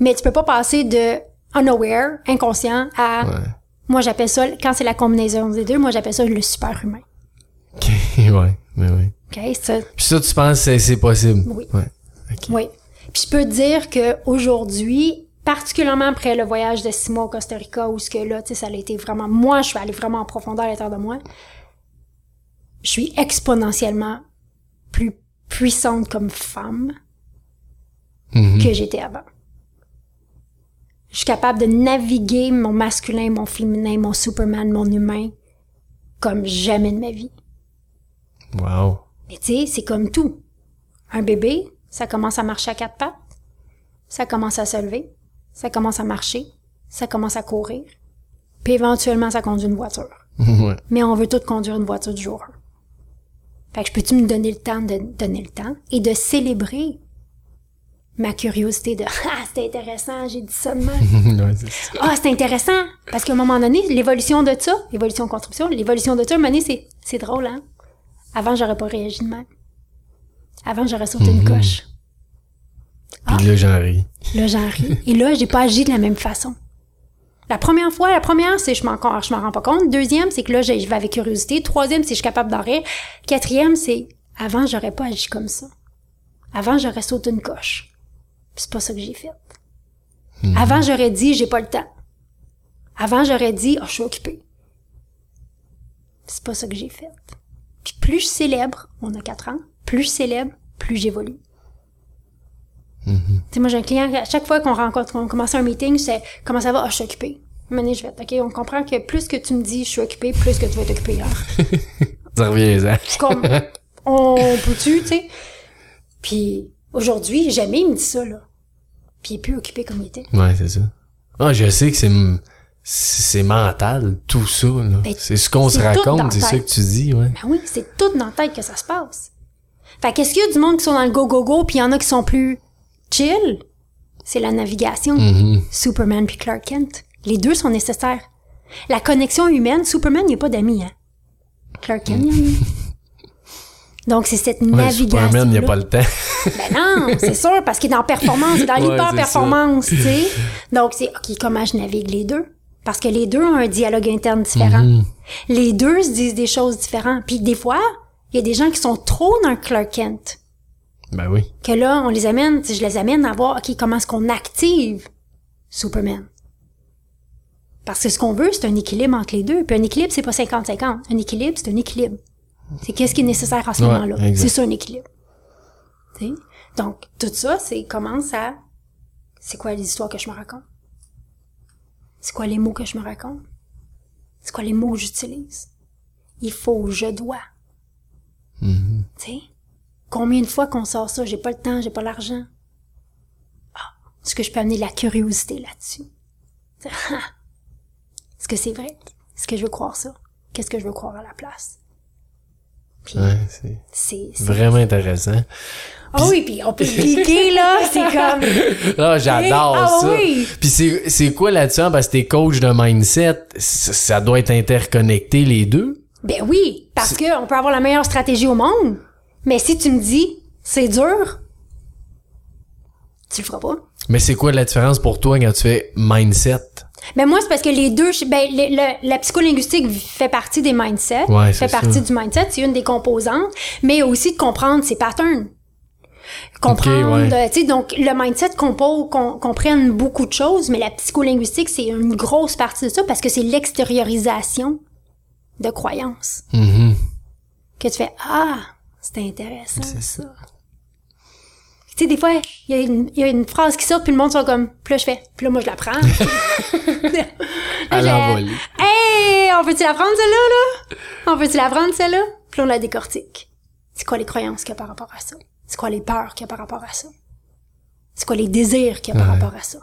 mais tu peux pas passer de unaware, inconscient, à, Ouais. Moi j'appelle ça, quand c'est la combinaison des deux, moi j'appelle ça le super humain. Ok, ouais, mais oui. OK? Ça, Puis ça, tu penses que c'est- possible? Oui. Ouais. Oui. Puis je peux te dire que aujourd'hui, particulièrement après le voyage de six mois au Costa Rica, où ce que là, tu sais, ça a été vraiment, moi, je suis allée vraiment en profondeur à l'intérieur de moi. Je suis exponentiellement plus puissante comme femme Mhm. que j'étais avant. Je suis capable de naviguer mon masculin, mon féminin, mon Superman, mon humain comme jamais de ma vie. Wow. Mais tu sais, c'est comme tout. Un bébé, ça commence à marcher à quatre pattes, ça commence à se lever, ça commence à marcher, ça commence à courir, puis éventuellement ça conduit une voiture. ouais. Mais on veut tout conduire une voiture du jour 1. Fait que peux-tu me donner le temps de donner le temps et de célébrer ma curiosité de Ah, c'est intéressant, j'ai dit ça de même. ouais, c'est ça. Ah, c'est intéressant! Parce qu'à un moment donné, l'évolution de ça, l'évolution construction, l'évolution de ça, à un moment donné, c'est, c'est drôle, hein? Avant, j'aurais pas réagi de même. Avant, j'aurais sauté une coche. Puis là, j'en ris. Là, j'en ris. Et là, j'ai pas agi de la même façon. La première fois, la première, c'est je m'en, je m'en rends pas compte. Deuxième, c'est que là, je je vais avec curiosité. Troisième, c'est je suis capable d'en rire. Quatrième, c'est avant, j'aurais pas agi comme ça. Avant, j'aurais sauté une coche. C'est pas ça que j'ai fait. Avant, j'aurais dit, j'ai pas le temps. Avant, j'aurais dit, oh, je suis occupée. C'est pas ça que j'ai fait. Puis plus je célèbre, on a quatre ans, plus je célèbre, plus j'évolue. Tu sais, moi, j'ai un client, à chaque fois qu'on rencontre, qu'on commence un meeting, c'est comment ça va? Ah, je suis occupée. Donné, je vais, OK, on comprend que plus que tu me dis je suis occupée, plus que tu vas être hein. Ça revient, suis comme, on peut-tu, tu sais? Puis aujourd'hui, jamais il me dit ça, là. Puis il est plus occupé comme il était. Ouais, c'est ça. Ah, je sais que c'est c'est mental, tout ça. là. Ben, C'est ce qu'on se raconte, c'est ça que tu dis, ouais. Ben oui, c'est tout dans la tête que ça se passe. Fait qu'est-ce qu'il y a du monde qui sont dans le go-go-go, puis il y en a qui sont plus chill? C'est la navigation. Mhm. Superman puis Clark Kent. Les deux sont nécessaires. La connexion humaine, Superman, il n'y a pas d'amis, hein. Clark Kent, a. Donc, c'est cette Ouais, navigation. Superman, il n'y a pas le temps. Ben non, c'est sûr, parce qu'il est dans performance, il est dans Ouais, l'hyper-performance, tu sais. Donc, c'est, OK, comment je navigue les deux? Parce que les deux ont un dialogue interne différent. Mhm. Les deux se disent des choses différentes. Puis des fois, il y a des gens qui sont trop dans le Clark Kent. Ben oui. Que là, on les amène, je les amène à voir, OK, comment est-ce qu'on active Superman? Parce que ce qu'on veut, c'est un équilibre entre les deux. Puis un équilibre, c'est pas 50-50. Un équilibre, c'est un équilibre. C'est qu'est-ce qui est nécessaire à ce Ouais, moment-là? C'est ça un équilibre. Tu sais? Donc, tout ça, c'est commence à... C'est quoi les histoires que je me raconte? C'est quoi les mots que je me raconte? C'est quoi les mots que j'utilise? Il faut, je dois. Sais? Combien de fois qu'on sort ça? J'ai pas le temps, j'ai pas l'argent. Ah, est-ce que je peux amener de la curiosité là-dessus? Est-ce que c'est vrai? Est-ce que je veux croire ça? Qu'est-ce que je veux croire à la place? Ouais, c'est vraiment intéressant. Ah oui, puis on peut cliquer, là, c'est comme... Ah, j'adore Ah ça. oui. Puis c'est quoi là-dessus hein, parce que t'es coach de mindset, ça, ça doit être interconnecté les deux? Ben oui, parce que on peut avoir la meilleure stratégie au monde, mais si tu me dis, c'est dur, tu le feras pas. Mais c'est quoi la différence pour toi quand tu fais mindset? Ben moi, c'est parce que les deux, ben, le- le- la psycholinguistique fait partie des mindsets, Ouais, fait c'est partie ça. du mindset, c'est une des composantes, mais aussi de comprendre ses patterns. Comprendre, ouais. euh, tu sais, donc le mindset compose, qu'on comprenne beaucoup de choses, mais la psycholinguistique, c'est une grosse partie de ça parce que c'est l'extériorisation de croyances. Mhm. Que tu fais, ah, c'est intéressant ça. Tu sais, des fois, il y, a une- il y a une phrase qui sort, puis le monde sont comme, puis là, je fais, puis là, moi, je la prends. À l'envolée. Hey, on peut-tu la prendre, celle-là, là? On peut-tu la prendre, celle-là? Puis là, on la décortique. C'est quoi les croyances qu'il y a par rapport à ça? C'est quoi les peurs qu'il y a par rapport à ça? C'est quoi les désirs qu'il y a par Ouais. rapport à ça?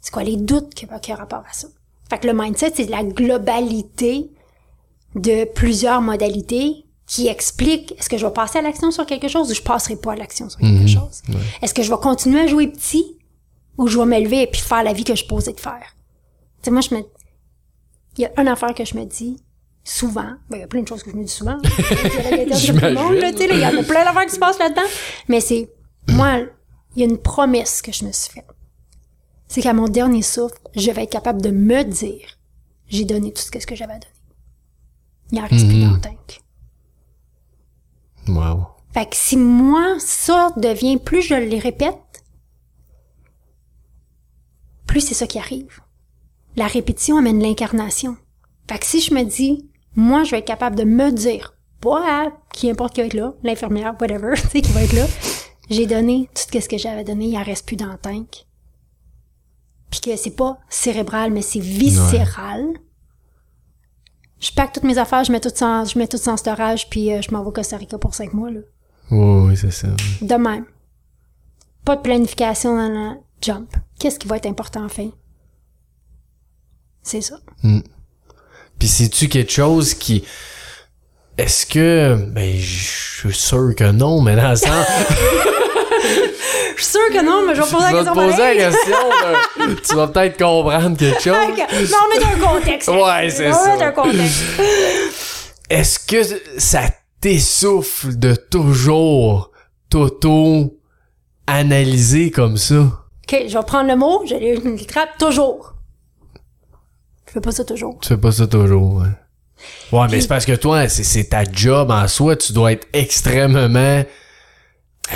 C'est quoi les doutes qu'il y a qu'il y a par rapport à ça? Fait que le mindset, c'est la globalité de plusieurs modalités qui expliquent est-ce que je vais passer à l'action sur quelque chose ou je passerai pas à l'action sur quelque chose? Est-ce que je vais continuer à jouer petit ou je vais m'élever et puis faire la vie que je posais de faire? Tu sais, moi, je me, il y a une affaire que je me dis souvent. Ben, il y a plein de choses que je me dis souvent. Il y a plein d'affaires qui se passent là-dedans. Mais c'est, moi, il y a une promesse que je me suis faite. C'est qu'à mon dernier souffle, je vais être capable de me dire, j'ai donné tout ce que j'avais à donner. Il en reste plus dans le tank. Wow. Fait que si moi, ça devient, plus je les répète, plus c'est ça qui arrive. La répétition amène l'incarnation. Fait que si je me dis, moi, je vais être capable de me dire, pas à qui importe qui va être là, l'infirmière, whatever, tu sais, qui va être là, j'ai donné tout ce que j'avais donné, il en reste plus dans le tank. Puis que c'est pas cérébral, mais c'est viscéral. Je pack toutes mes affaires, je mets tout ça en, je mets tout ça en storage, puis euh, je m'en vais au Costa Rica pour cinq mois, là. Oui, oui, c'est ça. De même. Pas de planification dans la jump. Qu'est-ce qui va être important enfin? C'est ça. Puis c'est-tu quelque chose qui est-ce que ben je suis sûr que non, mais dans le sens Je suis sûre que non, mais je vais poser la question poser pareil. la question, tu vas peut-être comprendre quelque chose. Non, mais un contexte. Ouais, c'est ça. met un contexte. Est-ce que ça t'essouffle de toujours t'auto analyser comme ça? OK, je vais prendre le mot, je le trappe toujours. Je fais pas ça toujours. Tu fais pas ça toujours, ouais. Ouais, mais c'est parce que toi, c'est ta job en soi, tu dois être extrêmement...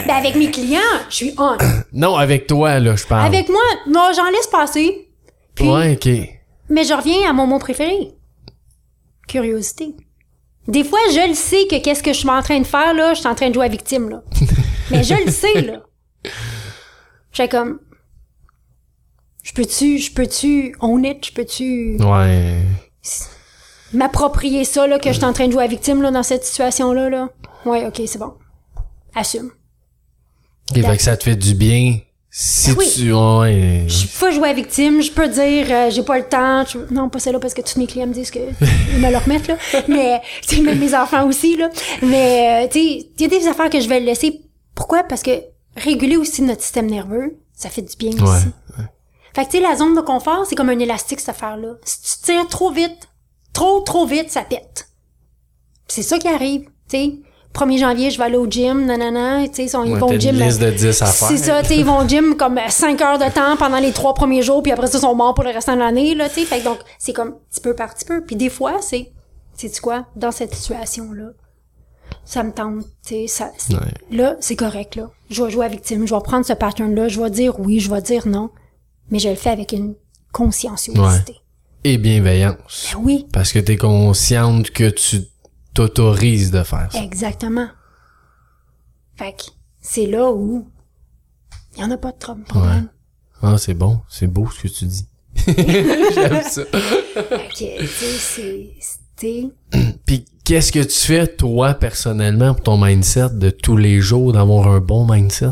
Ben, avec mes clients, je suis on. Non, avec toi, là, je parle. Avec moi, non, j'en laisse passer. Puis, Ouais, ok. Mais je reviens à mon mot préféré. Curiosité. Des fois, je le sais que qu'est-ce que je suis en train de faire, là, je suis en train de jouer à victime, là. Mais je le sais, là. J'ai comme, je peux-tu, je peux-tu own it, je peux-tu Ouais. m'approprier ça, là, que je suis en train de jouer à victime, là, dans cette situation-là, là? Ouais, ok, c'est bon. Assume. Ok, fait que ça te fait du bien si Oui. tu... Ouais. Je peux jouer à victime, je peux dire euh, j'ai pas le temps, je- non pas celle-là parce que tous mes clients me disent que ils me le remettent là, mais tu sais même mes enfants aussi là, mais euh, tu sais il y a des affaires que je vais laisser. Pourquoi? Parce que réguler aussi notre système nerveux, ça fait du bien Ouais. aussi. Fait que tu sais la zone de confort, c'est comme un élastique cette affaire là. Si tu tires trop vite, trop trop vite, ça pète. C'est ça qui arrive, tu sais. 1er janvier, je vais aller au gym, nanana, tu sais, ils Ouais, vont au une gym. liste euh, de 10 à faire. c'est ça, tu sais, ils vont au gym comme 5 heures de temps pendant les trois premiers jours, puis après ça, ils sont morts pour le restant de l'année, là, tu sais. Fait que donc, c'est comme petit peu par petit peu. Puis des fois, c'est, sais-tu quoi, dans cette situation-là, ça me tente, tu sais, ça, c'est- Ouais. là, c'est correct, là. Je vais jouer à victime, je vais prendre ce pattern-là, je vais dire oui, je vais dire non, mais je le fais avec une conscienciosité. et bienveillance. Ben oui, Parce que t'es consciente que tu t'autorises de faire ça. exactement. Fait que c'est là où il y en a pas de trop problème. Ah, c'est bon. C'est beau ce que tu dis. J'aime ça. Fait que, tu sais, c'est... c'est- Puis qu'est-ce que tu fais, toi, personnellement, pour ton mindset de tous les jours, d'avoir un bon mindset?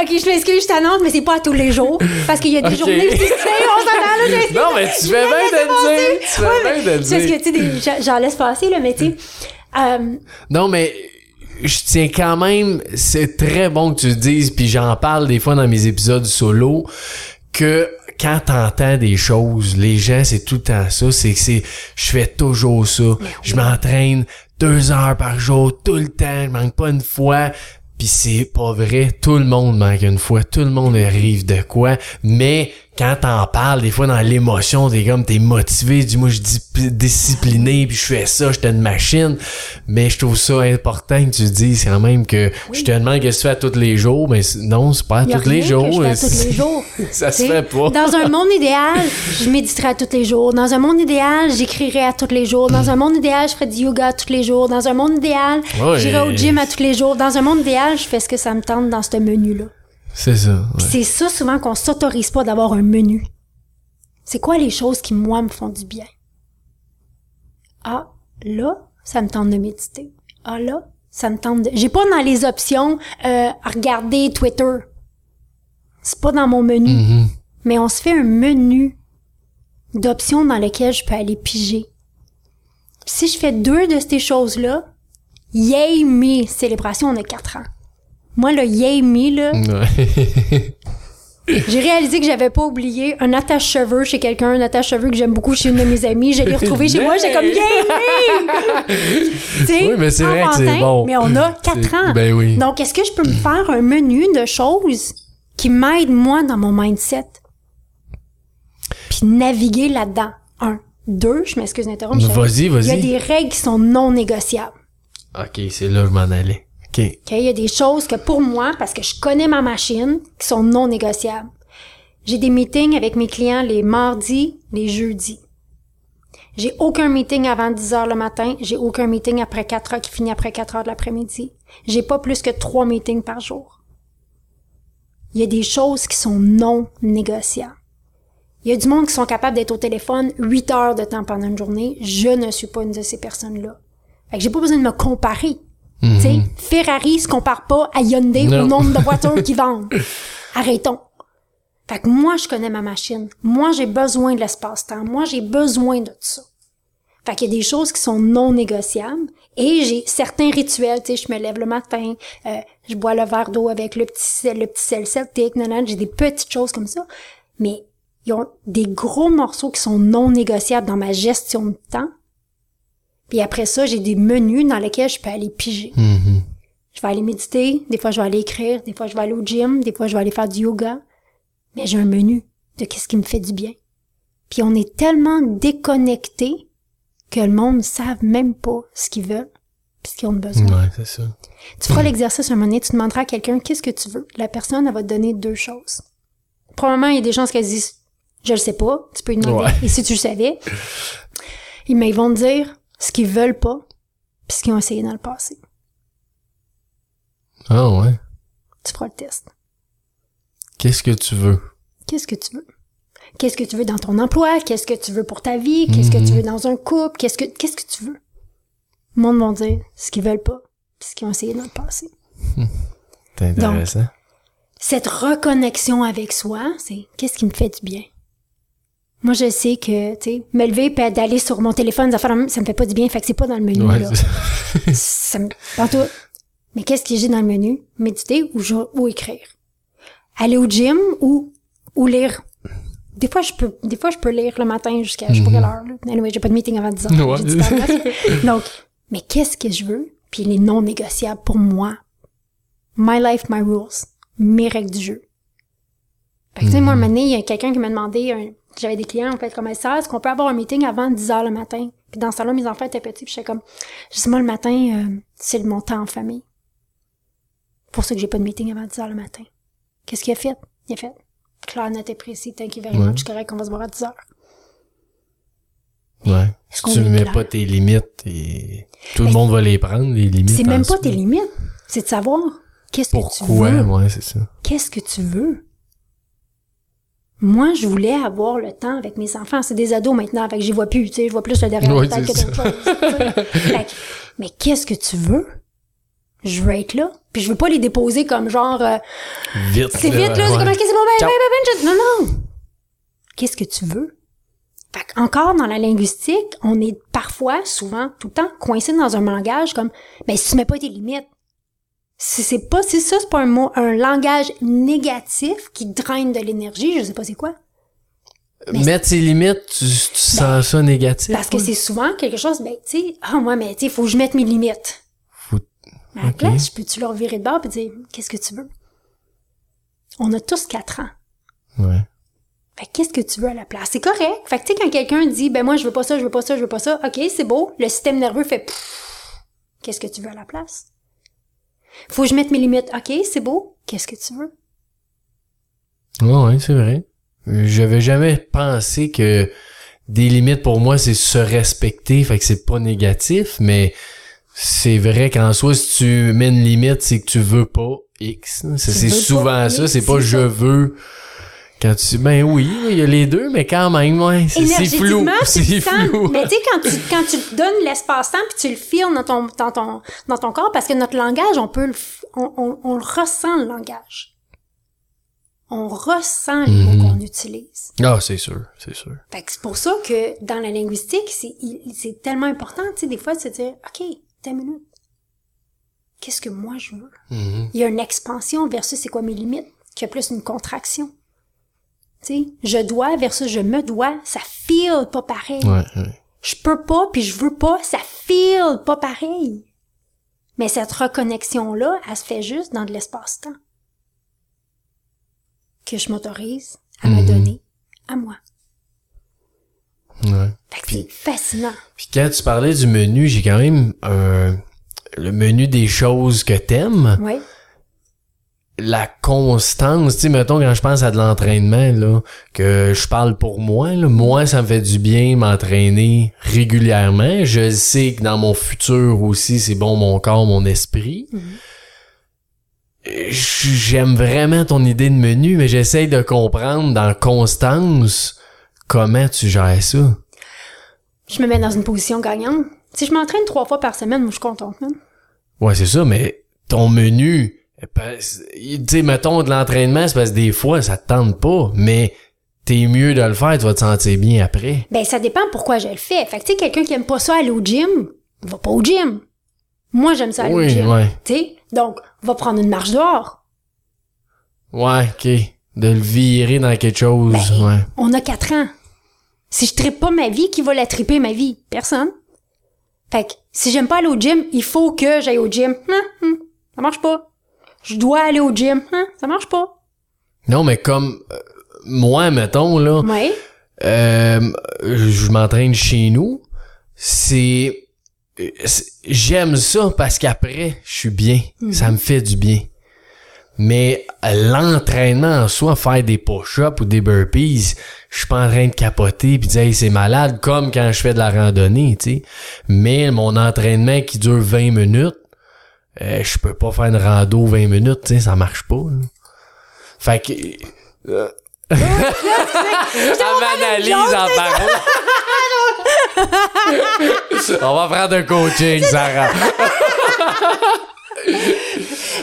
Ok, je m'excuse, je t'annonce, mais c'est pas à tous les jours. Parce qu'il y a des Ok. journées, tu sais, on s'entend là. Non, mais tu fais bien de le dire. Tu fais bien de le parce dire. que, tu sais, j'en laisse passer, là, mais tu sais, euh, Non, mais je tiens quand même, c'est très bon que tu le dises, puis j'en parle des fois dans mes épisodes solo, que quand t'entends des choses, les gens, c'est tout le temps ça, c'est que c'est, je fais toujours ça, je m'entraîne deux heures par jour, tout le temps, je manque pas une fois, puis c'est pas vrai, tout le monde manque une fois, tout le monde arrive de quoi, mais quand t'en parles, des fois dans l'émotion, t'es comme, t'es motivé, du moi je dis discipliné, puis je fais ça, j'étais une machine, mais je trouve ça important que tu dises quand même que je te demande qu'est-ce que tu fais à tous les jours, mais non, c'est pas à tous les que jours. je fais à tous les jours. ça se fait pas. Dans un monde idéal, je méditerais à tous les jours. Dans un monde idéal, j'écrirais à tous les jours. Dans un monde idéal, je ferais du yoga à tous les jours. Dans un monde idéal, Ouais. j'irais au gym à tous les jours. Dans un monde idéal, je fais ce que ça me tente dans ce menu-là. C'est ça. ouais. C'est ça souvent qu'on s'autorise pas d'avoir un menu. C'est quoi les choses qui, moi, me font du bien? Ah, là, ça me tente de méditer. Ah, là, ça me tente de... J'ai pas dans les options euh, regarder Twitter. C'est pas dans mon menu. Mhm. Mais on se fait un menu d'options dans lesquelles je peux aller piger. Puis si je fais deux de ces choses-là, yay me, célébration, on a quatre ans. Moi, le yay me, là, Ouais. j'ai réalisé que j'avais pas oublié un attache-cheveux chez quelqu'un, un attache-cheveux que j'aime beaucoup chez une de mes amies. Je l'ai retrouvé chez moi, j'ai comme sais, Oui, mais c'est vrai que c'est bon. Mais on a quatre ans. ben oui. Donc, est-ce que je peux me faire un menu de choses qui m'aident, moi, dans mon mindset? Puis naviguer là-dedans. Un. Deux, je m'excuse d'interrompre. je- Vas-y, Il y a vas-y. des règles qui sont non négociables. Ok, c'est là que je m'en allais. Ok. OK? Il y a des choses que pour moi, parce que je connais ma machine, qui sont non négociables. J'ai des meetings avec mes clients les mardis, les jeudis. J'ai aucun meeting avant 10 heures le matin. J'ai aucun meeting après 4 heures qui finit après 4 heures de l'après-midi. J'ai pas plus que 3 meetings par jour. Il y a des choses qui sont non négociables. Il y a du monde qui sont capables d'être au téléphone 8 heures de temps pendant une journée. Je ne suis pas une de ces personnes-là. Fait que j'ai pas besoin de me comparer. Tu sais, Ferrari se compare pas à Hyundai Non. au nombre de voitures qu'ils vendent. Arrêtons. Fait que moi, je connais ma machine. Moi, j'ai besoin de l'espace-temps. Moi, j'ai besoin de tout ça. Fait qu'il y a des choses qui sont non négociables. Et j'ai certains rituels, tu sais, je me lève le matin, euh, je bois le verre d'eau avec le petit sel, le petit sel celtique, non, non, j'ai des petites choses comme ça. Mais ils ont des gros morceaux qui sont non négociables dans ma gestion de temps. Puis après ça, j'ai des menus dans lesquels je peux aller piger. Mhm. Je vais aller méditer, des fois je vais aller écrire, des fois je vais aller au gym, des fois je vais aller faire du yoga. Mais j'ai un menu de qu'est-ce qui me fait du bien. Puis on est tellement déconnecté que le monde ne savent même pas ce qu'ils veulent puis ce qu'ils ont besoin. Ouais, c'est ça. Tu feras l'exercice un moment donné, tu demanderas à quelqu'un qu'est-ce que tu veux. La personne, elle va te donner deux choses. Probablement, il y a des chances qu'elles disent je le sais pas, tu peux lui demander. Ouais. Et si tu le savais, mais ils vont te dire ce qu'ils veulent pas puis ce qu'ils ont essayé dans le passé. Ah ouais. Tu feras le test. Qu'est-ce que tu veux? Qu'est-ce que tu veux? Qu'est-ce que tu veux dans ton emploi? Qu'est-ce que tu veux pour ta vie? Qu'est-ce que tu veux dans un couple? Qu'est-ce que, qu'est-ce que tu veux? Le monde vont dire ce qu'ils veulent pas, puis ce qu'ils ont essayé dans le passé. C'est intéressant. Cette reconnexion avec soi, c'est qu'est-ce qui me fait du bien? Moi, je sais que, tu sais, me lever puis d'aller sur mon téléphone, ça, me fait pas du bien, fait que c'est pas dans le menu, Ouais, là. ça me. Mais qu'est-ce que j'ai dans le menu? Méditer ou, ou écrire? Aller au gym ou, ou lire? Des fois, je peux, des fois, je peux lire le matin jusqu'à, je sais pas quelle heure, là. Anyway, j'ai pas de meeting avant 10 heures. Ouais. Donc, mais qu'est-ce que je veux? Puis les non négociables pour moi. My life, my rules. Mes règles du jeu. Fait que, tu sais, moi, un moment donné, il y a quelqu'un qui m'a demandé, un- j'avais des clients, en fait, comme ça, est-ce qu'on peut avoir un meeting avant 10 heures le matin? Puis dans ce temps-là, mes enfants étaient petits, puis j'étais comme, je dis, moi, le matin, euh, c'est mon temps en famille. Pour ça que j'ai pas de meeting avant 10 heures le matin. Qu'est-ce qu'il a fait? Il a fait, Claire, net et précis. Thank you very much. Correct, on va se voir à 10 heures. Ouais. Si qu'on tu ne est mets clair? pas tes limites, et tout le monde va les prendre, les limites. C'est même pas tes limites. C'est de savoir qu'est-ce que tu Pourquoi? veux. Ouais, c'est ça. Qu'est-ce que tu veux? Moi, je voulais avoir le temps avec mes enfants. C'est des ados maintenant, fait que j'y vois plus, tu sais. Je vois plus le derrière Ouais, la tête que d'autres choses. Fait que, mais qu'est-ce que tu veux? Je veux être là. Puis je veux pas les déposer comme genre, euh, Vite. c'est vite, là, c'est comme, c'est bon, ben, ben, ben, ben, non, non. Qu'est-ce que tu veux? Fait que encore dans la linguistique, on est parfois, souvent, tout le temps, coincé dans un langage comme, ben, si tu mets pas tes limites, c'est pas, si ça, c'est pas un mot, un langage négatif qui draine de l'énergie, je sais pas c'est quoi. Mais- Mettre ses limites, tu, tu sens ça négatif? Parce que c'est souvent quelque chose, ben, tu sais, ah, moi, mais, tu sais, faut que je mette mes limites. Faut- Mais à la place, peux-tu leur virer de bord et dire, qu'est-ce que tu veux? On a tous quatre ans. Ouais. Fait que qu'est-ce que tu veux à la place? C'est correct. Fait que tu sais, quand quelqu'un dit, ben moi, je veux pas ça, je veux pas ça, je veux pas ça, ok, c'est beau. Le système nerveux fait, Pfff. qu'est-ce que tu veux à la place? Faut que je mette mes limites. Ok, c'est beau. Qu'est-ce que tu veux? Ouais, ouais, c'est vrai. J'avais jamais pensé que des limites pour moi, c'est se respecter, fait que c'est pas négatif, mais c'est vrai qu'en soi, si tu mets une limite, c'est que tu veux pas X. C'est souvent ça, c'est pas je veux. Quand tu ben oui, il y a les deux, mais quand même, ouais, c'est flou. C'est flou. Mais tu sais, quand tu, quand tu te donnes l'espace-temps puis tu le feels dans ton, dans ton, dans ton corps, parce que notre langage, on peut le, on, on, on le ressent, le langage. On ressent les Mhm. mots qu'on utilise. Ah, c'est sûr, c'est sûr. Fait que c'est pour ça que dans la linguistique, c'est, c'est tellement important, tu sais, des fois, de se dire, OK, t'as une minute. Qu'est-ce que moi je veux? Mhm. Il y a une expansion versus c'est quoi mes limites, qui a plus une contraction. Je dois versus je me dois, ça feel pas pareil. Ouais, ouais. Je peux pas puis je veux pas, ça feel pas pareil. Mais cette reconnexion-là, elle se fait juste dans de l'espace-temps. Que je m'autorise à me Mhm. donner à moi. ouais. Fait que c'est fascinant. Puis quand tu parlais du menu, j'ai quand même un le menu des choses que t'aimes. Ouais. La constance, tu sais, mettons, quand je pense à de l'entraînement, là, que je parle pour moi, là, moi, ça me fait du bien m'entraîner régulièrement. Je sais que dans mon futur aussi, c'est bon mon corps, mon esprit. Euh, J'aime vraiment ton idée de menu, mais j'essaye de comprendre dans constance comment tu gères ça. Je me mets dans une position gagnante. Si je m'entraîne trois fois par semaine, moi, je suis contente, man. Ouais, c'est ça, mais ton menu, tu sais, mettons de l'entraînement, c'est parce que des fois, ça te tente pas, mais t'es mieux de le faire, tu vas te sentir bien après. Ben, ça dépend pourquoi je le fais. Fait que, tu sais, quelqu'un qui aime pas ça aller au gym, va pas au gym. Moi, j'aime ça aller au Oui, gym. ouais. Tu sais, donc, va prendre une marche dehors. Ouais, ok. De le virer dans quelque chose, Ben, ouais. On a quatre ans. Si je trippe pas ma vie, qui va la tripper ma vie? Personne. Fait que, si j'aime pas aller au gym, il faut que j'aille au gym. Hum, hum, ça marche pas. Je dois aller au gym. Hum, ça marche pas. Non, mais comme euh, moi, mettons, là, Ouais. euh, je m'entraîne chez nous, c'est... euh, c'est- J'aime ça parce qu'après, je suis bien. Mhm. Ça me fait du bien. Mais l'entraînement en soi, faire des push-ups ou des burpees, je suis pas en train de capoter puis de dire hey, c'est malade comme quand je fais de la randonnée, tu sais. Mais mon entraînement qui dure 20 minutes, euh, je peux pas faire une rando 20 minutes, tu sais, ça marche pas. là. Fait que euh, elle m'analyse en parole. On va prendre un coaching, Sarah.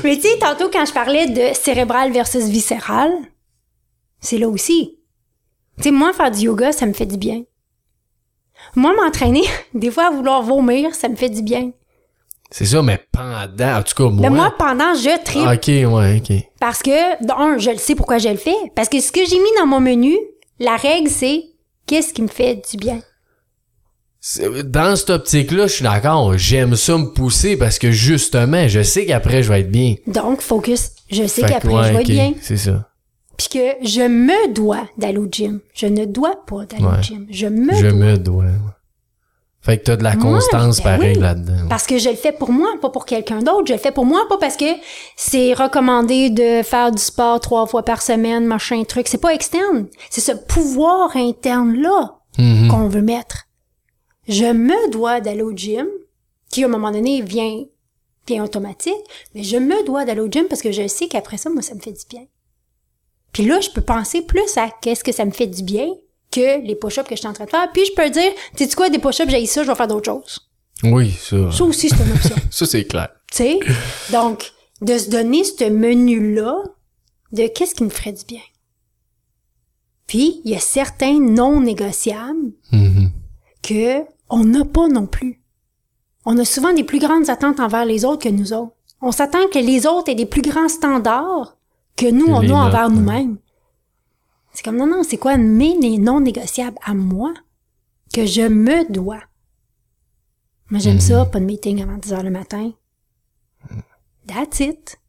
Mais tu sais, tantôt, quand je parlais de cérébral versus viscéral, c'est là aussi. Tu sais, moi, faire du yoga, ça me fait du bien. Moi, m'entraîner, des fois, à vouloir vomir, ça me fait du bien. C'est ça, mais pendant, en tout cas, moi. Mais moi, pendant, je tripe. ok, ouais, ok. Parce que, d'un, je le sais pourquoi je le fais. Parce que ce que j'ai mis dans mon menu, la règle, c'est qu'est-ce qui me fait du bien? Dans cette optique-là, je suis d'accord. J'aime ça me pousser parce que justement, je sais qu'après, je vais être bien. Donc, focus. Je sais qu'après, ouais, je vais être bien. C'est ça. Puis que je me dois d'aller au gym. Je ne dois pas d'aller Ouais. au gym. Je me Je dois. me dois. Fait que t'as de la constance ben pareil oui. là-dedans. Parce que je le fais pour moi, pas pour quelqu'un d'autre. Je le fais pour moi, pas parce que c'est recommandé de faire du sport trois fois par semaine, machin truc. C'est pas externe. C'est ce pouvoir interne-là Mhm. qu'on veut mettre. Je me dois d'aller au gym, qui à un moment donné vient, vient automatique, mais je me dois d'aller au gym parce que je sais qu'après ça, moi, ça me fait du bien. Puis là, je peux penser plus à qu'est-ce que ça me fait du bien que les push-ups que je suis en train de faire. Puis je peux dire, tu sais quoi, des push-ups, j'ai ça, je vais faire d'autres choses. Oui, ça. Ça aussi, c'est une option. Ça, c'est clair. Tu sais? Donc, de se donner ce menu-là de qu'est-ce qui me ferait du bien. Puis, il y a certains non négociables Mhm. que on n'a pas non plus. On a souvent des plus grandes attentes envers les autres que nous autres. On s'attend que les autres aient des plus grands standards que nous, on les a envers nôtres, nous-mêmes. C'est comme, non, non, c'est quoi mes les non négociables à moi que je me dois? Moi, j'aime ça, pas de meeting avant 10 heures le matin. That's it.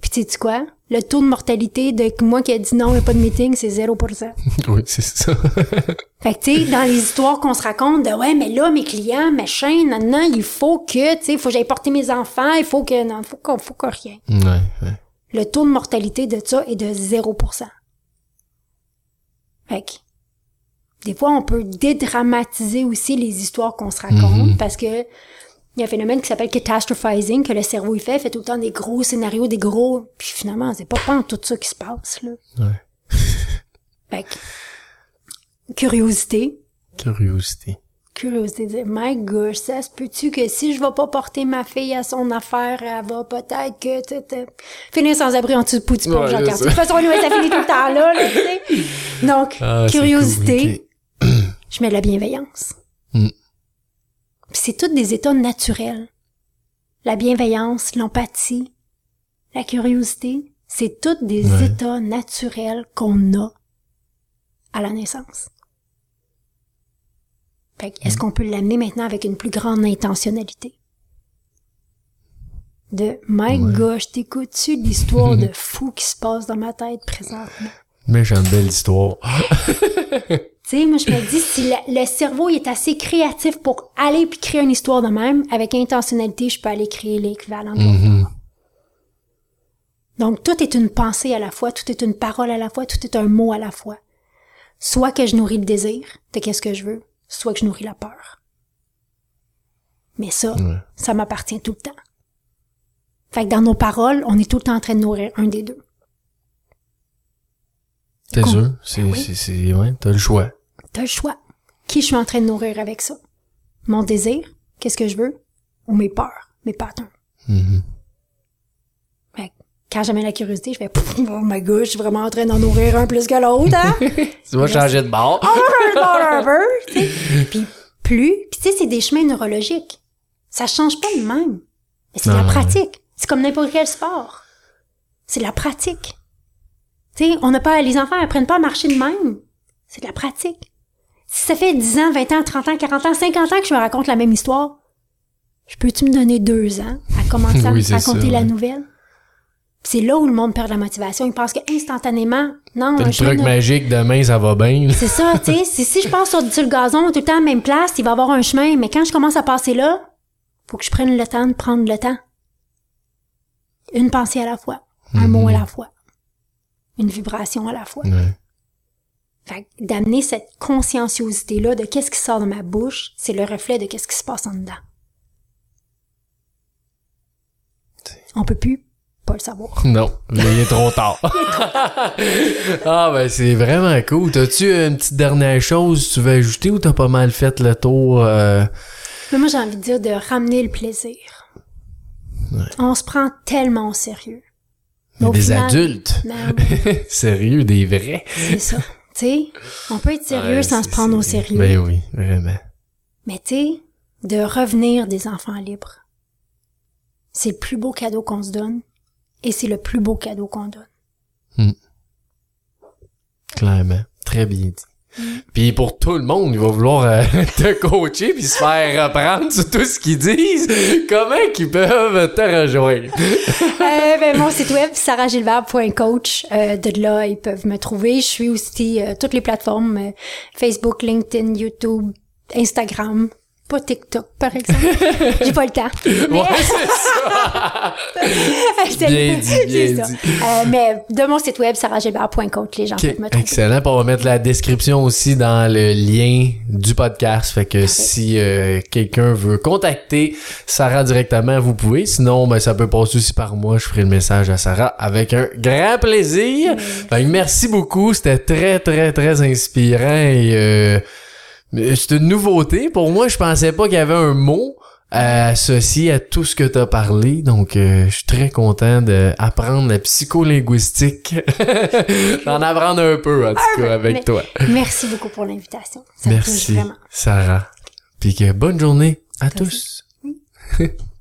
Puis tu sais quoi? Le taux de mortalité de moi qui a dit non, il n'y a pas de meeting, c'est 0%. Oui, c'est ça. Fait que, tu sais, dans les histoires qu'on se raconte de, ouais, mais là, mes clients, machin, non, non, il faut que, tu sais, il faut que j'aille porter mes enfants, il faut que, non, faut qu'on, faut que rien. ouais, ouais. Le taux de mortalité de ça est de 0%. Fait que, des fois, on peut dédramatiser aussi les histoires qu'on se raconte parce que il y a un phénomène qui s'appelle catastrophizing que le cerveau il fait, il fait tout le temps des gros scénarios, des gros, puis finalement, c'est pas pas tout ça qui se passe, là. Ouais. Fait que, curiosité, Curiosité. Curiosité dire, my gosh, ça se peut-tu que si je vais pas porter ma fille à son affaire, elle va peut-être que, tu sais, finir sans abri en dessous de Ouais, sais. De toute façon, ça finit tout le temps là, là, tu sais. Donc, Ah, curiosité, je mets de la bienveillance. Mm. C'est tous des états naturels. La bienveillance, l'empathie, la curiosité, c'est tous des Ouais. états naturels qu'on a à la naissance. Fait que, est-ce qu'on peut l'amener maintenant avec une plus grande intentionnalité? De, my gosh, t'écoutes-tu l'histoire de fou qui se passe dans ma tête présentement? Méchante belle histoire. Tu sais, moi, je me dis, si le, le cerveau il est assez créatif pour aller puis créer une histoire de même, avec intentionnalité, je peux aller créer l'équivalent de. Mhm. Donc, tout est une pensée à la fois, tout est une parole à la fois, tout est un mot à la fois. Soit que je nourris le désir de qu'est-ce que je veux, soit que je nourris la peur. Mais ça, Ouais. ça m'appartient tout le temps. Fait que dans nos paroles, on est tout le temps en train de nourrir un des deux. T'es sûr? C'est, Ben oui. c'est, c'est, ouais, t'as le choix. T'as le choix. Qui je suis en train de nourrir avec ça? Mon désir, qu'est-ce que je veux? Ou mes peurs, mes patterns? Mhm. Que quand j'amène la curiosité, je fais oh my god, je suis vraiment en train d'en nourrir un plus que l'autre, hein? Tu vas changer de bord. Tu sais. Puis plus, puis tu sais, c'est des chemins neurologiques. Ça change pas de même. Mais c'est de la pratique. C'est comme n'importe quel sport. C'est de la pratique. Tu sais, on n'a pas, les enfants apprennent pas à marcher de même. C'est de la pratique. Si ça fait 10 ans, 20 ans, 30 ans, 40 ans, 50 ans que je me raconte la même histoire, je peux-tu me donner deux ans à commencer à Oui, me c'est raconter ça, la ouais. nouvelle? C'est là où le monde perd la motivation. Il pense que instantanément, non, un truc magique demain, ça va bien. c'est ça, tu sais. Si, je passe sur, sur le gazon tout le temps à la même place, il va y avoir un chemin. Mais quand je commence à passer là, faut que je prenne le temps de prendre le temps. Une pensée à la fois. Un mot à la fois. Une vibration à la fois. Ouais. Fait que d'amener cette conscienciosité-là de qu'est-ce qui sort de ma bouche, c'est le reflet de qu'est-ce qui se passe en dedans. On peut plus pas le savoir. Non, mais il est trop tard. ah ben c'est vraiment cool. T'as-tu une petite dernière chose que tu veux ajouter ou t'as pas mal fait le tour? euh, Mais moi, j'ai envie de dire de ramener le plaisir. On se prend tellement au sérieux. Mais des final- adultes? Ben Sérieux, des vrais? c'est ça. Tu sais, on peut être sérieux Ouais, sans se prendre au sérieux. Ben oui, vraiment. Mais tu sais, de revenir des enfants libres, c'est le plus beau cadeau qu'on se donne et c'est le plus beau cadeau qu'on donne. Clairement. Très bien dit. Mm. Puis pour tout le monde, il va vouloir euh, te coacher puis se faire reprendre sur tout ce qu'ils disent. Comment qu'ils peuvent te rejoindre? Euh, ben, mon site web, sarahgilbert.coach. Euh, de là, ils peuvent me trouver. Je suis aussi euh, toutes les plateformes, euh, Facebook, LinkedIn, YouTube, Instagram. Pas TikTok, par exemple. J'ai pas le temps. Mais... Ouais, c'est ça. C'est- Bien dit, bien ça. dit. Euh, mais de mon site web, sarahgilbert.coach, les gens Ok, peuvent me excellent. Puis on va mettre la description aussi dans le lien du podcast. Fait que si euh, quelqu'un veut contacter Sarah directement, vous pouvez. Sinon, ben, ça peut passer aussi par moi. Je ferai le message à Sarah avec un grand plaisir. Fait que merci beaucoup. C'était très, très, très inspirant et euh, c'est une nouveauté. Pour moi, je pensais pas qu'il y avait un mot euh, associé à tout ce que tu as parlé. Donc, euh, je suis très content d'apprendre la psycholinguistique. D'en apprendre un peu, en tout cas, avec mais- toi. Merci beaucoup pour l'invitation. Me Merci, vraiment. Sarah. Puis que bonne journée à tous.